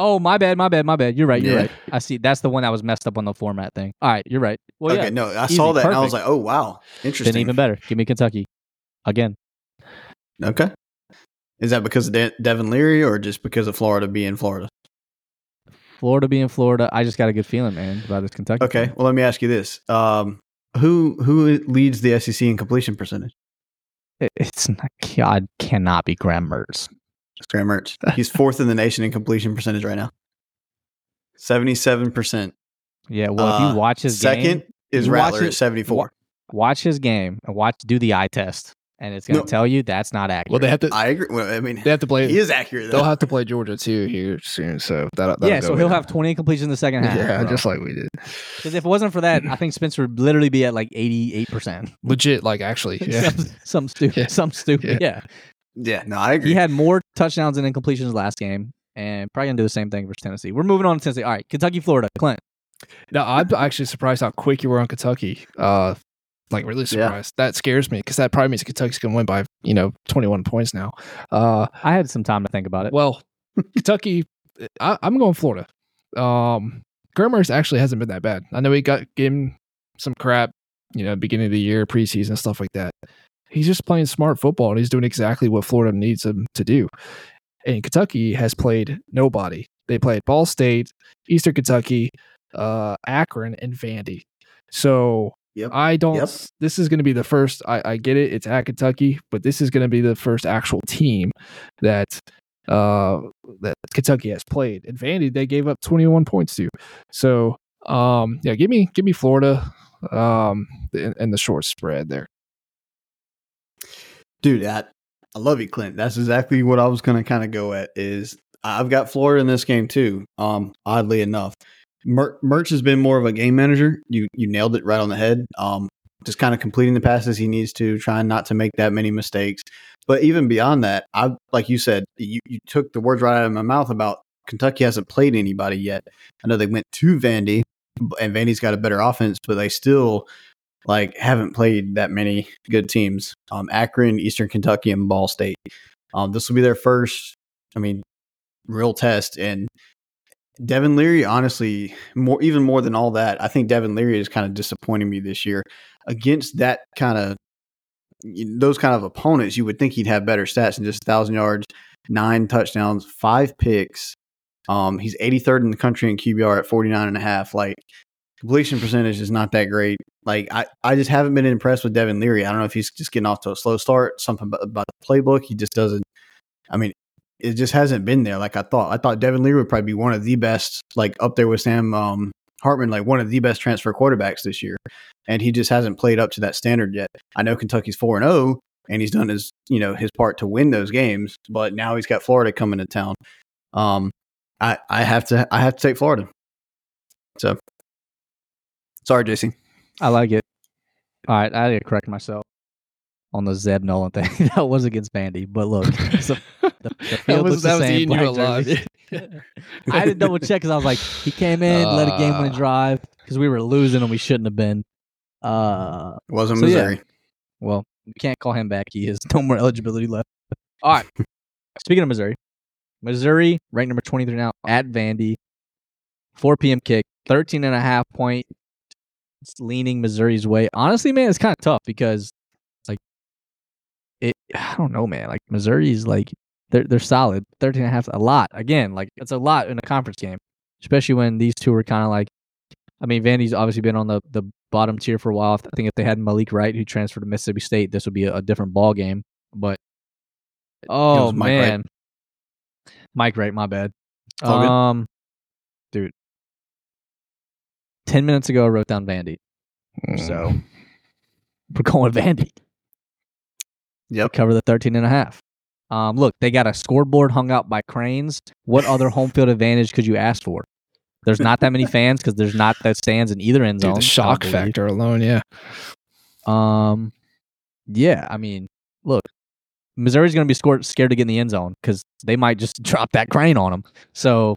Oh, my bad, my bad, my bad. You're right. You're Yeah. right. I see. That's the one that was messed up on the format thing. All right, you're right. Well, okay, yeah, no, I easy, saw that and I was like, oh wow, interesting. then interesting. even better. Give me Kentucky again. Okay, is that because of De- Devin Leary or just because of Florida being Florida? Florida being Florida, I just got a good feeling, man, about this Kentucky. Okay, team. well let me ask you this: um, who who leads the SEC in completion percentage? It's not. God cannot be Graham Mertz. It's Graham Mertz. He's fourth in the nation in completion percentage right now. Seventy-seven percent. Yeah. Well, if Uh, you watch his Second game, is you watch Rattler it- at seventy-four. watch his game and watch do the eye test, and it's gonna No. tell you that's not accurate. Well, they have to I agree. Well, I mean, they have to play he is accurate. they'll have to play Georgia too here soon, so that yeah, so he'll have 20 completions in the second half. Yeah, just like we did. because if it wasn't for that, I think Spencer would literally be at like 88 percent. Legit, like actually. Yeah. some, some stupid, Yeah. some stupid. Yeah. yeah, no, I agree. he had more touchdowns and incompletions last game, and probably gonna do the same thing versus Tennessee. We're moving on to Tennessee. All right, Kentucky, Florida, Clint. No, I'm actually surprised how quick you were on Kentucky. Uh, like really Yeah. surprised. That scares me because that probably means Kentucky's gonna win by you know 21 points now. Uh, I had some time to think about it. well, Kentucky, I, I'm going Florida. Um, Graham Mertz actually hasn't been that bad. I know he got gave him some crap, you know, beginning of the year, preseason stuff like that. He's just playing smart football and he's doing exactly what Florida needs him to do. And Kentucky has played nobody. They played Ball State, Eastern Kentucky, uh, Akron, and Vandy. So Yep. I don't. Yep. This is going to be the first. I, I get it. It's at Kentucky, but this is going to be the first actual team that uh that Kentucky has played. And Vandy, they gave up 21 points to. So um yeah, give me give me Florida um and, and the short spread there. dude I, I love you clint that's exactly what i was going to kind of go at is i've got florida in this game too um oddly enough Mer- merch has been more of a game manager you you nailed it right on the head um just kind of completing the passes he needs to trying not to make that many mistakes but even beyond that i like you said you, you took the words right out of my mouth about kentucky hasn't played anybody yet i know they went to vandy and vandy's got a better offense but they still like haven't played that many good teams. Um, Akron, Eastern Kentucky, and Ball State. Um, this will be their first, I mean, real test. And Devin Leary, honestly, more even more than all that, I think Devin Leary is kind of disappointing me this year against that kind of those kind of opponents. You would think he'd have better stats than just thousand yards, nine touchdowns, five picks. Um, he's 83rd in the country in QBR at 49 and a half. Like completion percentage is not that great. Like I, I just haven't been impressed with Devin Leary. I don't know if he's just getting off to a slow start, something about, about the playbook. He just doesn't. I mean, it just hasn't been there like I thought. I thought Devin Leary would probably be one of the best, like up there with Sam um, Hartman, like one of the best transfer quarterbacks this year, and he just hasn't played up to that standard yet. I know Kentucky's four and zero, and he's done his you know his part to win those games, but now he's got Florida coming to town. Um, I I have to I have to take Florida. So sorry, JC. I like it. All right, I had to correct myself on the Zeb Noland thing. that was against Vandy, but look, so the, the That field was, looks the was same. eating you black alive. I had to double check because I was like, he came in, led a game winning Uh. drive because we were losing and we shouldn't have been. Uh, wasn't So, yeah. Missouri. well, we can't call him back. He has no more eligibility left. All right. Speaking of Missouri, Missouri ranked number 23 now at Vandy. 4 p.m. kick, 13 and a half point. It's leaning Missouri's way. Honestly, man, it's kind of tough because, like, it. I don't know, man. Like Missouri's like they're they're solid. 13 and a half, a lot. Again, like it's a lot in a conference game, especially when these two were kind of like. I mean, Vandy's obviously been on the the bottom tier for a while. I think if they had Malik Wright, who transferred to Mississippi State, this would be a, a different ball game. But oh Mike Wright. man, Mike Wright, my bad. Good. Um, dude, ten minutes ago I wrote down Vandy, so we're going Vandy. Yep. Cover the 13 and a half. Um, look, they got a scoreboard hung out by cranes. What other home field advantage could you ask for? There's not that many fans because there's not that stands in either end Dude, zone. the shock factor alone, yeah. Um, yeah, I mean, look, Missouri's going to be scored, scared to get in the end zone because they might just drop that crane on them. So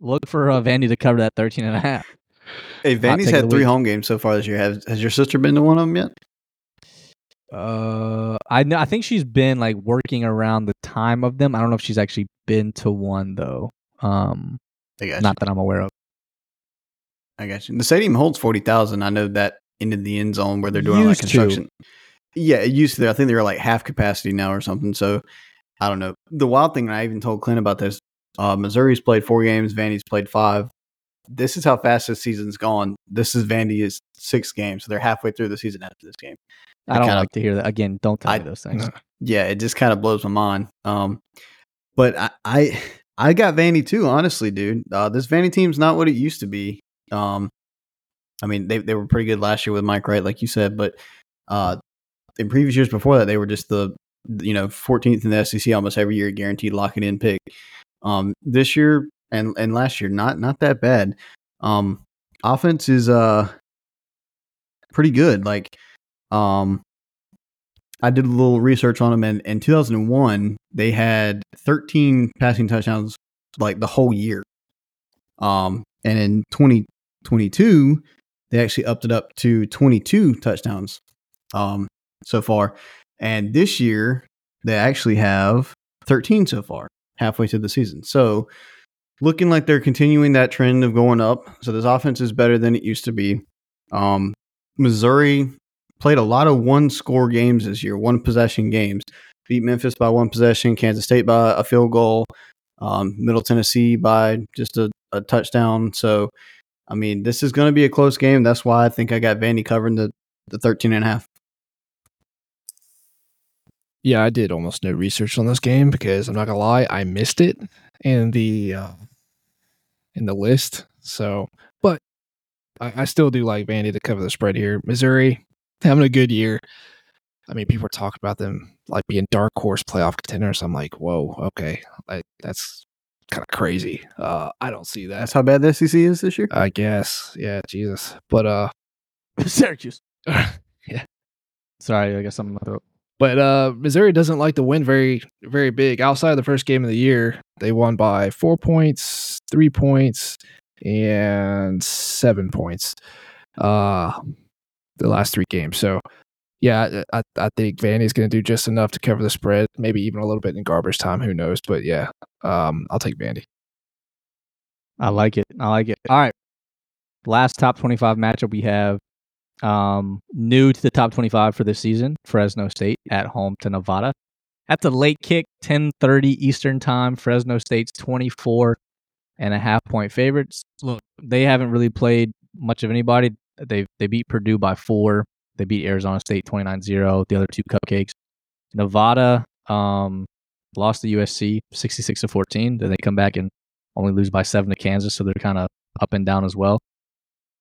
look for uh, Vandy to cover that 13 and a half. Hey, Vandy's had three home games so far this year. Has Has your sister been to one of them yet? Uh, I know. I think she's been like working around the time of them. I don't know if she's actually been to one though. Um, not that I'm aware of. I got you. The stadium holds forty thousand. I know that into the end zone where they're doing Used to. construction. Yeah, it used to. I think they're like half capacity now or something. So I don't know. The wild thing, and I even told Clint about this. Uh, Missouri's played four games. Vandy's played five. This is how fast this season's gone. This is Vandy's sixth game, so they're halfway through the season after this game. I don't kinda- like to hear that. Again, don't tell I- me those things. yeah, it just kind of blows my mind. Um, but I, I, I got Vandy too. Honestly, dude, uh, this Vandy team's not what it used to be. Um, I mean, they they were pretty good last year with Mike Wright, like you said, but uh, in previous years before that, they were just the you know 14th in the SEC almost every year, guaranteed lock it in pick. Um, this year and and last year, not not that bad. Um, offense is uh pretty good. Like, um, I did a little research on them, and in 2001, they had 13 passing touchdowns like the whole year. Um, and in 2022, they actually upped it up to 22 touchdowns um, so far. And this year, they actually have 13 so far, halfway through the season. So, looking like they're continuing that trend of going up. So, this offense is better than it used to be. Um, Missouri played a lot of one score games this year, one possession games. Beat Memphis by one possession, Kansas State by a field goal, um, Middle Tennessee by just a, a touchdown. So, I mean, this is going to be a close game. That's why I think I got Vandy covering the, the 13 and a half. Yeah, I did almost no research on this game because I'm not gonna lie, I missed it in the uh, in the list. So, but I, I still do like Vandy to cover the spread here. Missouri having a good year. I mean, people are talking about them like being dark horse playoff contenders. I'm like, whoa, okay, like that's kind of crazy. Uh, I don't see that. That's how bad the SEC is this year. I guess, yeah, Jesus. But uh, Syracuse. Yeah. Sorry, I guess I'm. in my throat. But uh, Missouri doesn't like to win very, very big. Outside of the first game of the year, they won by four points, three points, and seven points. Uh, the last three games. So, yeah, I, I think Vandy's going to do just enough to cover the spread. Maybe even a little bit in garbage time. Who knows? But yeah, um, I'll take Vandy. I like it. I like it. All right. Last top 25 matchup we have um new to the top 25 for this season, Fresno State at home to Nevada. That's a late kick, 10:30 Eastern time. Fresno State's 24 and a half point favorites. Look, they haven't really played much of anybody. They they beat Purdue by 4. They beat Arizona State 29-0, the other two cupcakes. Nevada um lost to USC 66 to 14. Then they come back and only lose by seven to Kansas, so they're kind of up and down as well.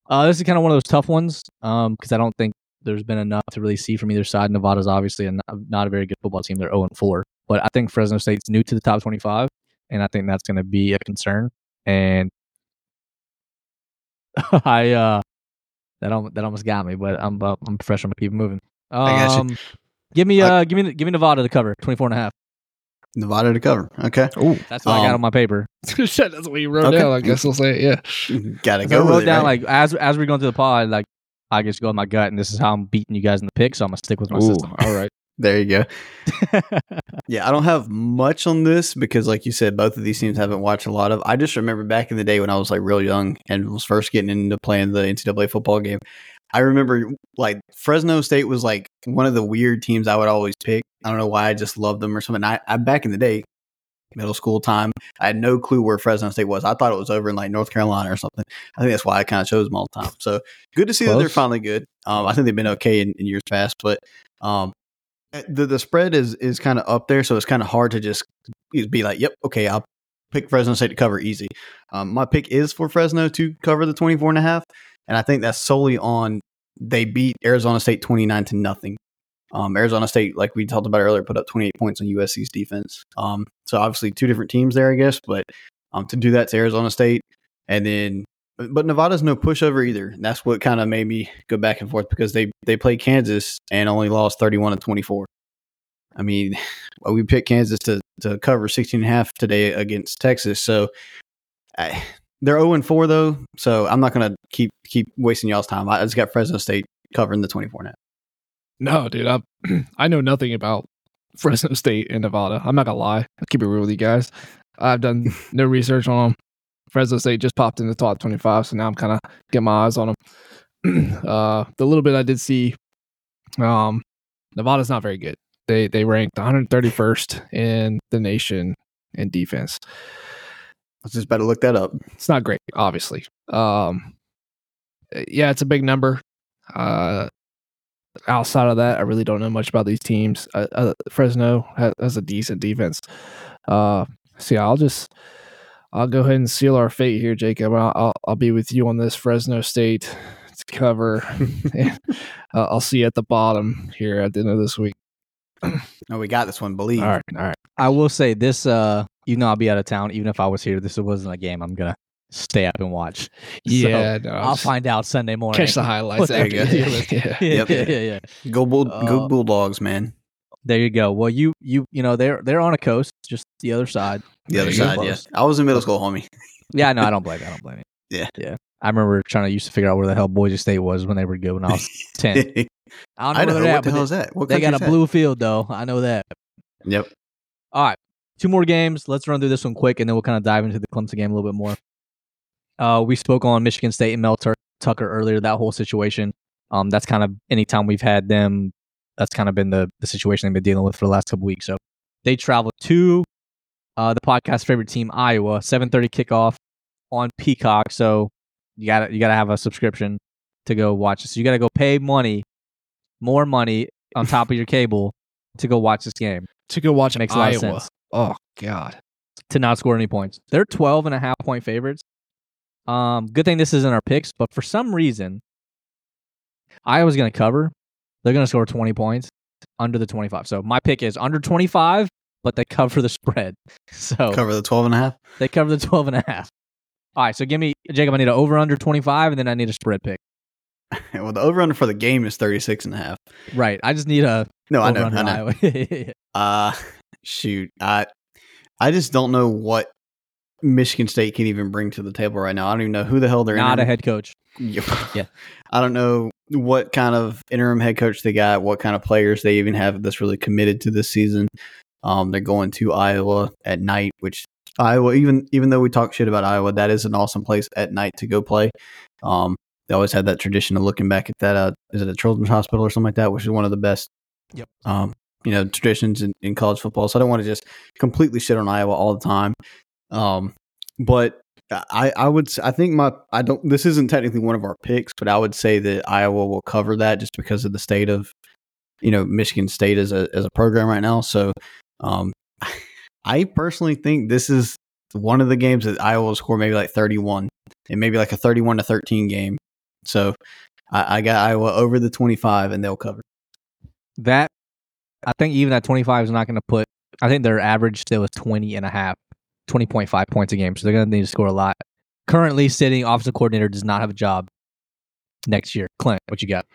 Uh, this is kind of one of those tough ones because I don't think there's been enough to really see from either side. Nevada's obviously a not, a very good football team; they're zero and four. But I think Fresno State's new to the top twenty-five, and I think that's going to be a concern. And I, uh, That almost, that almost got me, but I'm uh, I'm professional. I'm gonna keep moving. Um, I got you. Give me I- uh give me give me Nevada to cover 24 and a half. Nevada to cover. Okay. Oh, That's what I got Um, on my paper. shit, that's what you wrote Okay. down. I guess I'll say it. Yeah. Gotta So I go wrote with it, down right? like as as we're going through the pod, like I just go with my gut, and this is how I'm beating you guys in the pick. So I'm gonna stick with my Ooh, system. all right. There you go. Yeah, I don't have much on this because, like you said, both of these teams haven't watched a lot of. I just remember back in the day when I was like real young and was first getting into playing the NCAA football game. I remember like Fresno State was like one of the weird teams I would always pick. I don't know why I just loved them or something. I, I back in the day, middle school time, I had no clue where Fresno State was. I thought it was over in like North Carolina or something. I think that's why I kind of chose them all the time. So good to see that they're finally good. Um, I think they've been okay in, in years past, but um, the the spread is is kind of up there, so it's kind of hard to just be like, "Yep, okay, I'll pick Fresno State to cover easy." Um, my pick is for Fresno to cover the 24 and a half, and I think that's solely on they beat Arizona State 29 to nothing. Um, Arizona State, like we talked about earlier, put up 28 points on USC's defense. Um, so obviously two different teams there, I guess, but um, to do that to Arizona State, and then but Nevada's no pushover either. And that's what kind of made me go back and forth because they they played Kansas and only lost 31 to 24. I mean, we picked Kansas to to cover 16 and a half today against Texas. So I, they're 0 and 4 though. So I'm not going to keep keep wasting y'all's time. I just got Fresno State covering the 24 and a half. No, dude, I I know nothing about Fresno State and Nevada. I'm not gonna lie. I'll keep it real with you guys. I've done no research on them. Fresno State just popped in the top 25, so now I'm kind of getting my eyes on them. uh, the little bit I did see, um, Nevada's not very good. They they ranked 131st in the nation in defense. I just to look that up. It's not great, obviously. Um, yeah, it's a big number. Uh, outside of that, I really don't know much about these teams. Uh, uh, Fresno has, has a decent defense. Uh, so yeah, I'll just I'll go ahead and seal our fate here, Jacob. I'll I'll, I'll be with you on this Fresno State cover. Uh, I'll see you at the bottom here at the end of this week. No, we got this one. Believe. All right, all right. I will say this. Uh, even though I'll be out of town, even if I was here, this wasn't a game. I'm gonna stay up and watch. Yeah, no, I'll find out Sunday morning. catch the highlights. There you go. yeah. yeah, yeah, yeah, yeah. Go bull, Uh, go Bulldogs, man. There you go. Well, you you you know they're they're on a coast, just the other side. The other There you go. side, yeah. I was in middle school, homie. Yeah, no, I don't blame. you. I don't blame you. Yeah. yeah. I remember trying to used to figure out where the hell Boise State was when they were good when I was ten. I don't know, I where know they're what at, the hell is that. What They got a that? blue field though. I know that. Yep. All right. Two more games. Let's run through this one quick and then we'll kind of dive into the Clemson game a little bit more. Uh, we spoke on Michigan State and Mel Tur- Tucker earlier, that whole situation. Um, that's kind of anytime we've had them, that's kind of been the, the situation they've been dealing with for the last couple weeks. So they travel to uh, the podcast favorite team, Iowa, 7:30 kickoff on Peacock. So you gotta you gotta have a subscription to go watch this. So you gotta go pay money, more money on top of your cable to go watch this game. To go watch Makes a lot of sense. Oh God. to not score any points. They're 12 and a half point favorites. Um, good thing this isn't our picks, but for some reason, Iowa's going to cover. They're going to score 20 points under the 25. So my pick is under 25, but they cover the spread. So Cover the 12 and a half. they cover the 12 and a half. All right, so give me Jacob. I need an over under 25, and then I need a spread pick. well, the over under for the game is 36 and a half. Right. I just need a No, I know. I know. Uh, shoot. I, I just don't know what Michigan State can even bring to the table right now. I don't even know who the hell they're not a head coach. Yeah. Yeah. I don't know what kind of interim head coach they got, what kind of players they even have that's really committed to this season. Um, they're going to Iowa at night, which Iowa, even even though we talk shit about Iowa, that is an awesome place at night to go play. Um, they always had that tradition of looking back at that. Uh, is it a children's hospital or something like that, which is one of the best. Yep. Um, you know, traditions in, in college football. So I don't want to just completely shit on Iowa all the time. Um, but I, I would I think my I don't this isn't technically one of our picks, but I would say that Iowa will cover that just because of the state of you know Michigan State as a as a program right now. So um, I personally think this is one of the games that Iowa will score maybe like thirty one and maybe like a thirty one to thirteen game. So I, I got Iowa over the twenty five and they'll cover. That I think even that 25 is not going to put. I think their average still is 20 and a half, 20.5 points a game. So they're going to need to score a lot. Currently, sitting offensive coordinator does not have a job. next year. Clint, what you got?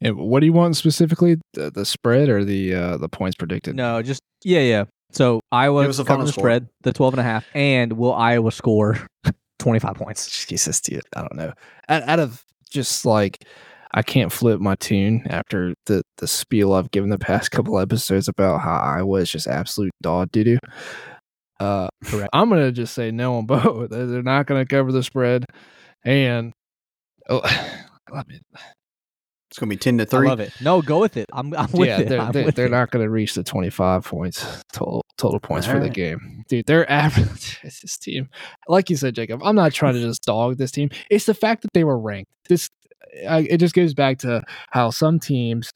And what do you want specifically? The, the spread or the uh, the points predicted? No, just yeah, yeah. So Iowa Give us a covering final the score. spread, the 12 and a half, and will Iowa score 25 points? Jesus, dude, I don't know. Out, out of just like, I can't flip my tune after the the spiel I've given the past couple episodes about how Iowa is just absolute dog doo doo. Uh, Correct. I'm gonna just say no on both. They're they're not gonna cover the spread, and oh, I mean, It's gonna be ten to I three. love it. No, go with it. I'm, I'm with yeah, it. they're, I'm they're, with they're it. not gonna reach the 25 points total total points for the game, dude. They're average. It's this team, like you said, Jacob. I'm not trying to just dog this team. It's the fact that they were ranked. This I, it just goes back to how some teams.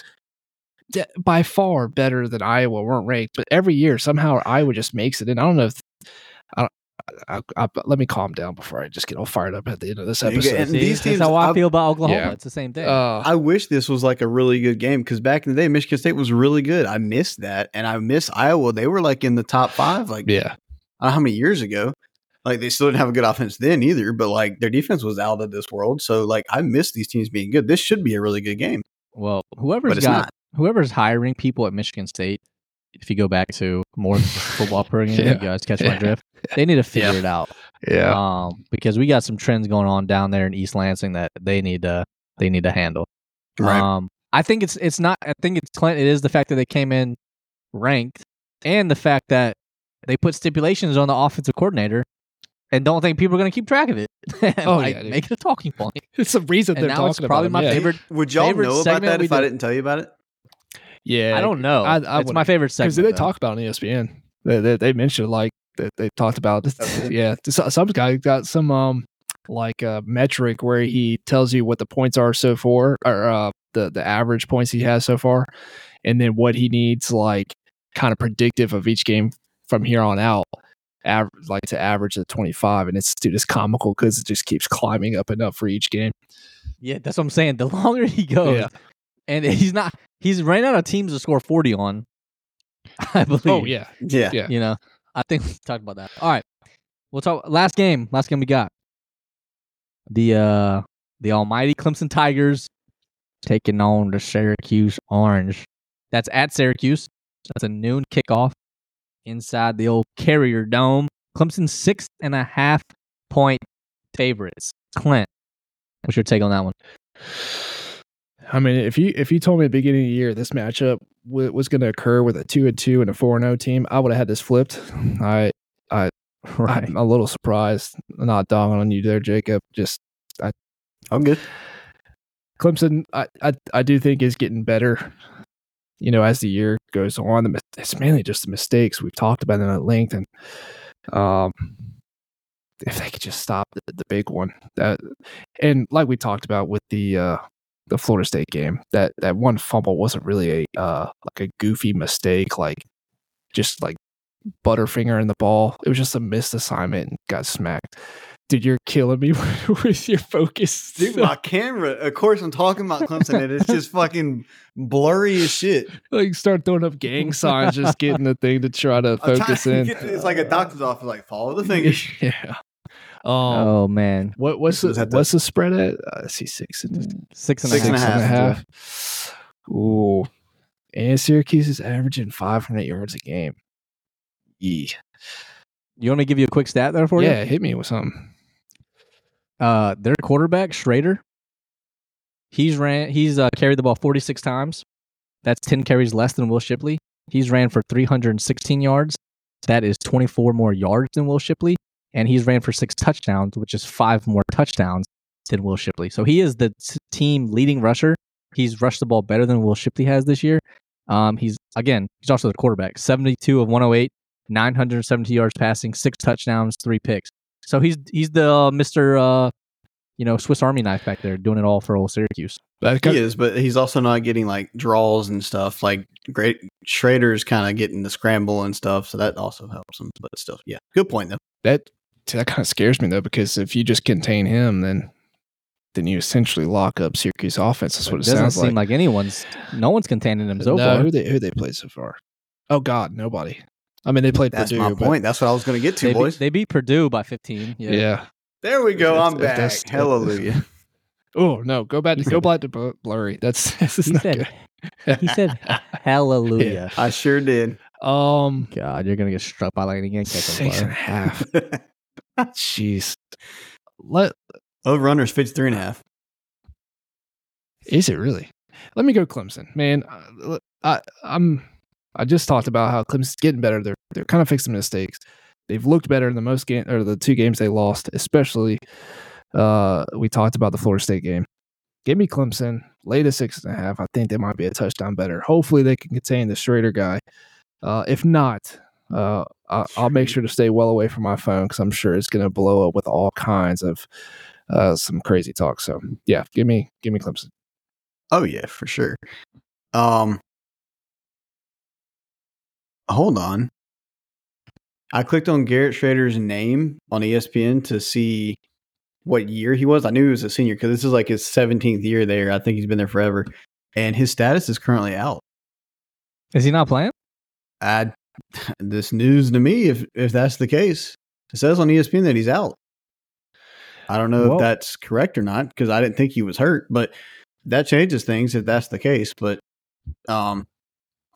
D- By far better than Iowa weren't ranked, but every year somehow Iowa just makes it. And I don't know if I don't. I, I, let me calm down before I just get all fired up at the end of this episode. and See, these that's how I I've- feel about Oklahoma. Yeah. It's the same thing. Uh, I wish this was like a really good game because back in the day, Michigan State was really good. I missed that, and I miss Iowa. They were like in the top five, like yeah, I don't know how many years ago. Like they still didn't have a good offense then either, but like their defense was out of this world. So like I miss these teams being good. This should be a really good game, well, whoever's but it's got not. Whoever's hiring people at Michigan State, if you go back to more football program, Yeah. you guys catch my drift. They need to figure Yeah. it out. yeah. Um, because we got some trends going on down there in East Lansing that they need to they need to handle. Right. Um, I think it's it's not. I think it's Clint. It is the fact that they came in ranked, and the fact that they put stipulations on the offensive coordinator, and don't think people are going to keep track of it. Oh, like, yeah, dude. make it a talking point. It's the reason And they're now talking it's probably about my him, yeah. favorite- Would y'all favorite know about that we if I didn't tell you about it? Yeah, I don't know. I- I it's my wouldn't- favorite because they though. talk about it on ESPN. They, they, they mentioned like they, they talked about yeah. Some guy got some um like uh, metric where he tells you what the points are so far or uh, the the average points he has so far, and then what he needs like kind of predictive of each game from here on out. Aver- like to average at 25 and it's dude it's comical because it just keeps climbing up and up for each game Yeah, that's what I'm saying. The longer he goes, Yeah. And he's not, he's ran out of teams to score 40 on. I believe. oh yeah Yeah. Yeah. You know, I think we talked about that. All right, we'll talk. Last game. Last game we got the uh the almighty Clemson Tigers taking on the Syracuse Orange. That's at Syracuse. That's a noon kickoff inside the old Carrier Dome. Clemson six and a half point favorites. Clint, what's your take on that one? I mean, if you if you told me at the beginning of the year this matchup w- was going to occur with a two and two and a four and zero team, I would have had this flipped. I I I'm a little surprised. Not dogging on you there, Jacob. Just I. I'm good. Clemson, I, I I do think is getting better. You know, as the year goes on, the, it's mainly just the mistakes we've talked about them at length, and um, if they could just stop the, the big one, that and like we talked about with the uh the Florida State game, that that one fumble wasn't really a uh like a goofy mistake, like just like butterfinger in the ball. It was just a missed assignment and got smacked. Dude, you're killing me with your focus. Dude, my camera. Of course, I'm talking about Clemson, and it's just fucking blurry as shit. like start throwing up gang signs, just getting the thing to try to focus in. to- it's like a doctor's office. Like follow the fingers. yeah. Um, oh man, what what's the the- what's the spread at? Uh, I see six and six and a Six and a half. half. half. Ooh, and Syracuse is averaging 500 yards a game. Yeah, You want me to give you a quick stat there for you? yeah, hit me with something. Uh, their quarterback Shrader, he's ran. He's uh, carried the ball 46 times. That's 10 carries less than Will Shipley. He's ran for 316 yards. That is 24 more yards than Will Shipley, and he's ran for six touchdowns, which is five more touchdowns than Will Shipley. So he is the t- team leading rusher. He's rushed the ball better than Will Shipley has this year. Um, he's again, he's also the quarterback. 72 of 108, 970 yards passing, six touchdowns, three picks. So he's he's the uh, Mister uh, you know Swiss Army knife back there doing it all for old Syracuse. That He is, but he's also not getting like draws and stuff. Like great Shrader's kind of getting the scramble and stuff, so that also helps him. But still, yeah, good point though. that that kind of scares me though because if you just contain him, then then you essentially lock up Syracuse offense. That's what it, it sounds like. doesn't sounds seem like. like. anyone's no one's containing him so no, far. who they who they played so far? Oh God, nobody. I mean, they played That's Purdue. my point. That's what I was going to get to, They, boys. beat, they beat Purdue by 15. Yeah. Yeah. there we go. If- I'm back. that's- Hallelujah. Oh no, go back to go back to blurry. That's this is He not said- good. He said, "Hallelujah." I sure did. um God, you're gonna get struck by lightning again. Catch on six and a fire. half. Jeez. Let Over runner's 53 and a half. is it really? Let me go Clemson, man. uh, I, I'm. I just talked about how Clemson's getting better. They're they're kind of fixing mistakes. They've looked better in the most game or the two games they lost, especially. Uh, we talked about the Florida State game. Give me Clemson, lay to six and a half. I think they might be a touchdown better. Hopefully, they can contain the Shrader guy. Uh, if not, uh, I, I'll make sure to stay well away from my phone because I'm sure it's going to blow up with all kinds of uh, some crazy talk. So yeah, give me give me Clemson. Oh yeah, for sure. Um Hold on. I clicked on Garrett Shrader's name on ESPN to see what year he was. I knew he was a senior because this is like his 17th year there. I think he's been there forever. And his status is currently out. Is he not playing? I this news to me if if that's the case. It says on ESPN that he's out. I don't know Whoa. if that's correct or not because I didn't think he was hurt, but that changes things if that's the case. But um,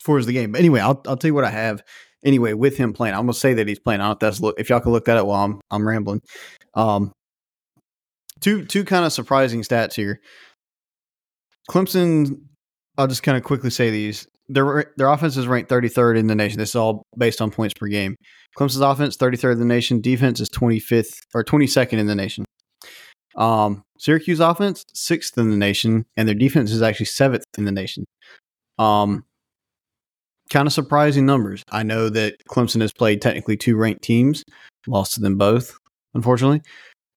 for the game. But anyway, I'll I'll tell you what I have. Anyway, with him playing, I'm gonna say that he's playing. I don't know if that's look if y'all can look that up while I'm I'm rambling. Um, two two kind of surprising stats here. Clemson. I'll just kind of quickly say these. Their their offense is ranked 33rd in the nation. This is all based on points per game. Clemson's offense 33rd in the nation. Defense is 25th or 22nd in the nation. Um, Syracuse offense sixth in the nation, and their defense is actually seventh in the nation. Um, kind of surprising numbers. I know that Clemson has played technically two ranked teams, lost to them both, unfortunately,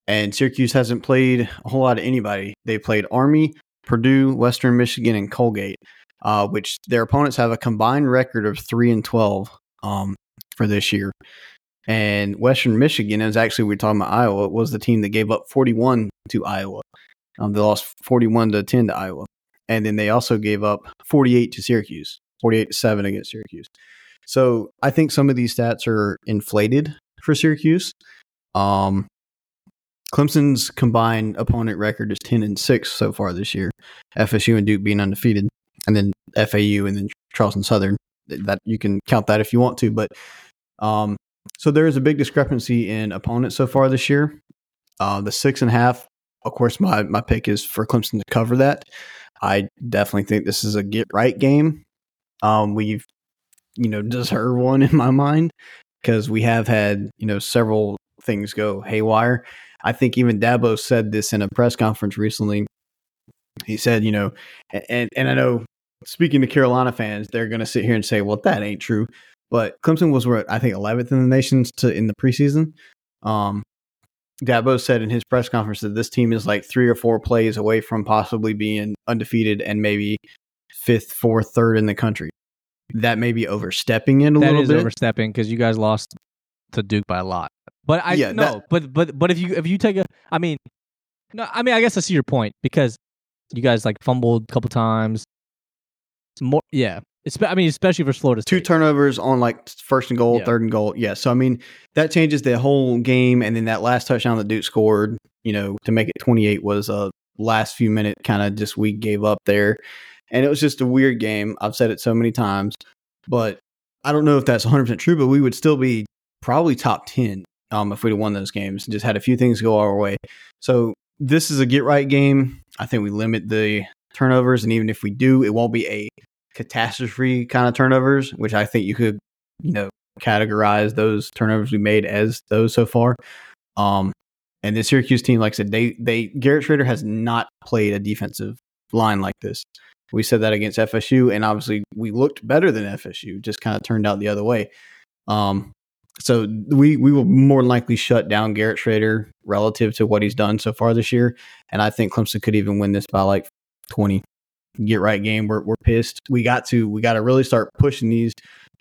and Syracuse hasn't played a whole lot of anybody. They played Army, Purdue, Western Michigan, and Colgate, uh, which their opponents have a combined record of three and twelve um, for this year. And Western Michigan is actually we're talking about Iowa was the team that gave up 41 to Iowa. Um, they lost 41 to 10 to Iowa, and then they also gave up 48 to Syracuse, 48 to seven against Syracuse. So I think some of these stats are inflated for Syracuse. Um, Clemson's combined opponent record is 10 and 6 so far this year. FSU and Duke being undefeated, and then FAU and then Charleston Southern. That you can count that if you want to, but um, so there is a big discrepancy in opponents so far this year. Uh, the six and a half, of course, my my pick is for Clemson to cover that. I definitely think this is a get right game. Um, we've you know deserve one in my mind because we have had you know several things go haywire. I think even Dabo said this in a press conference recently. He said, you know, and and I know speaking to Carolina fans, they're going to sit here and say, well, that ain't true. But Clemson was what I think 11th in the nation to in the preseason. Um, Dabo said in his press conference that this team is like three or four plays away from possibly being undefeated and maybe fifth, fourth, third in the country. That may be overstepping it a That little is bit. overstepping because you guys lost to Duke by a lot. But I Yeah, no, that- but but but if you if you take a, I mean, no, I mean I guess I see your point because you guys like fumbled a couple times. More, yeah. It's, I mean, especially for Florida two turnovers on like first and goal, Yeah. third and goal. Yeah. So I mean, that changes the whole game. And then that last touchdown that Duke scored, you know, to make it 28 was a last few minute kind of just we gave up there. And it was just a weird game. I've said it so many times, but I don't know if that's 100% true, but we would still be probably top 10 um, if we'd have won those games and just had a few things go our way. So this is a get right game. I think we limit the turnovers. And even if we do, it won't be a catastrophe kind of turnovers, which I think you could, you know, categorize those turnovers we made as those so far. Um, and the Syracuse team, like I said, they they Garrett Shrader has not played a defensive line like this. We said that against FSU, and obviously we looked better than FSU. Just kind of turned out the other way. Um, so we we will more likely shut down Garrett Shrader relative to what he's done so far this year, and I think Clemson could even win this by like twenty get right game. We're we're pissed. We got to we got to really start pushing these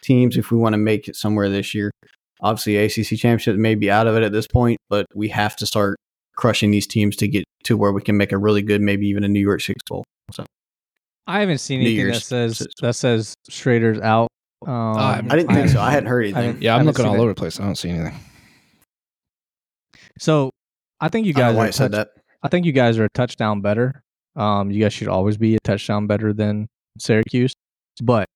teams if we want to make it somewhere this year. Obviously, ACC championship may be out of it at this point, but we have to start crushing these teams to get to where we can make a really good, maybe even a New Year's Six bowl. So I haven't seen New anything that says that says Shrader's out. Um, I I didn't think so. I hadn't heard anything. Yeah, I'm looking all it. over the place. I don't see anything. So I think you guys why I said touch- that. I think you guys are a touchdown better. Um, you guys should always be a touchdown better than Syracuse, but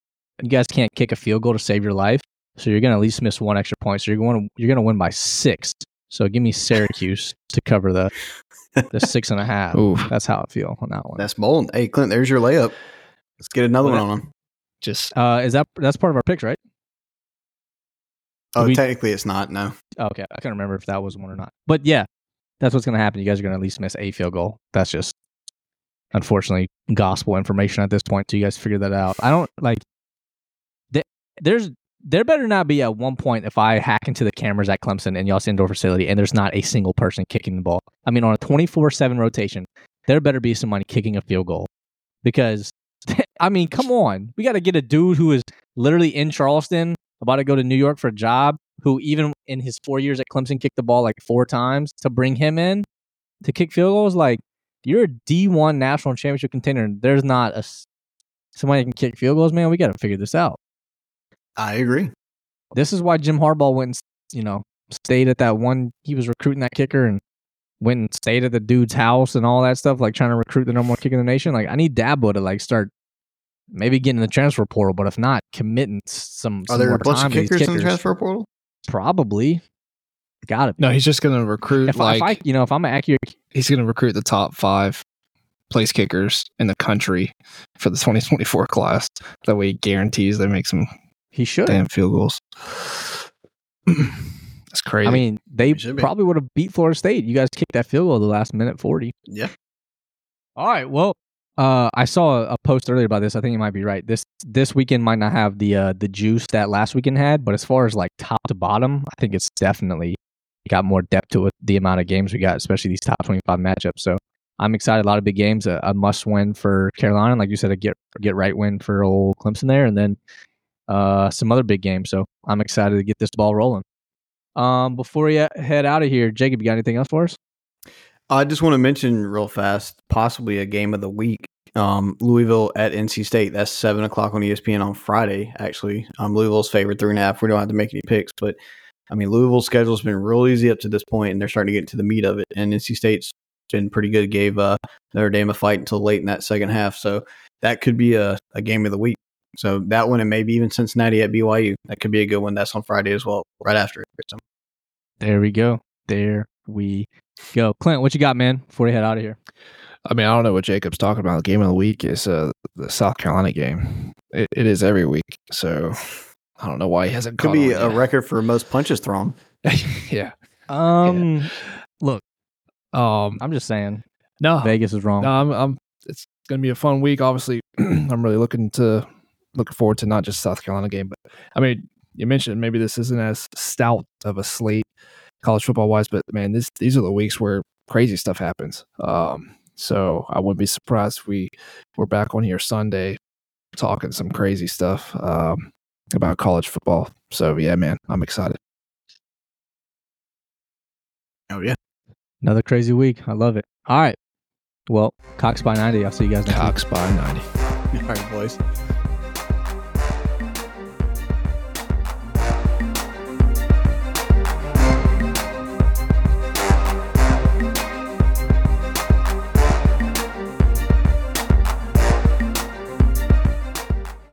you guys can't kick a field goal to save your life. So you're gonna at least miss one extra point. So you're going to you're gonna win by six. So give me Syracuse to cover the the six and a half. Oof. That's how I feel on that one. That's bold. Hey, Clint, there's your layup. Let's get another Well, one on them. Just Uh, is that that's part of our picks, right? Oh, we- technically it's not. No. Okay, I can't remember if that was one or not. But yeah, that's what's gonna happen. You guys are gonna at least miss a field goal. That's just unfortunately gospel information at this point. So you guys figure that out. I don't like. th- There's there better not be at one point if I hack into the cameras at Clemson and y'all's indoor facility and there's not a single person kicking the ball. I mean, on a 24 seven rotation, there better be somebody kicking a field goal because. I mean, come on. We got to get a dude who is literally in Charleston, about to go to New York for a job, who even in his four years at Clemson kicked the ball like four times to bring him in to kick field goals. Like you're a D1 national championship contender. And there's not a somebody can kick field goals, man. We got to figure this out. I agree. This is why Jim Harbaugh went, and, you know, stayed at that one. He was recruiting that kicker and went and stayed at the dude's house and all that stuff, like trying to recruit the number one kicker in the nation. Like I need Dabo to like start maybe getting the transfer portal, but if not, committing some. Are some there a bunch of these kickers, in the transfer portal? Probably. Got to be. no, he's just gonna recruit If, I, like if I, you know, if I'm an accurate, he's gonna recruit the top five place kickers in the country for the 2024 class. That way, he guarantees they make some he should. damn field goals. That's crazy. I mean, they It should be. probably would have beat Florida State. You guys kicked that field goal the last minute 40. Yeah. All right. Well, uh, I saw a, a post earlier about this. I think you might be right. This this weekend might not have the uh, the juice that last weekend had, but as far as like top to bottom, I think it's definitely got more depth to it. The amount of games we got, especially these top twenty five matchups. So I'm excited. A lot of big games. A, a must win for Carolina, like you said, a get get right win for old Clemson there, and then uh, some other big games. So I'm excited to get this ball rolling. Um, before we head out of here, Jacob, you got anything else for us? I just want to mention real fast, possibly a game of the week. Um, Louisville at NC State. That's seven o'clock on ESPN on Friday. Actually, um, Louisville's favorite three and a half. We don't have to make any picks, but I mean, Louisville's schedule's been real easy up to this point, and they're starting to get to the meat of it. And NC State's been pretty good. Gave uh, Notre Dame a fight until late in that second half, so that could be a, a game of the week. So that one, and maybe even Cincinnati at BYU. That could be a good one. That's on Friday as well, right after it. There we go. There we go. Clint, what you got, man? Before we head out of here. I mean, I don't know what Jacob's talking about. Game of the week is uh, the South Carolina game. It, it is every week, so I don't know why he hasn't. could be on a yet. record for most punches thrown. yeah. Um, look, Um. I'm just saying No. Vegas is wrong. No. I'm. I'm it's gonna be a fun week. Obviously, I'm really looking to looking forward to not just South Carolina game, but I mean, you mentioned maybe this isn't as stout of a slate college football wise, but man, this these are the weeks where crazy stuff happens. Um. So I wouldn't be surprised if we we're back on here Sunday talking some crazy stuff um, about college football. So yeah, man, I'm excited. Oh yeah. Another crazy week. I love it. All right. Well, Cox by 90. I'll see you guys next week. Cox by ninety. All right, boys.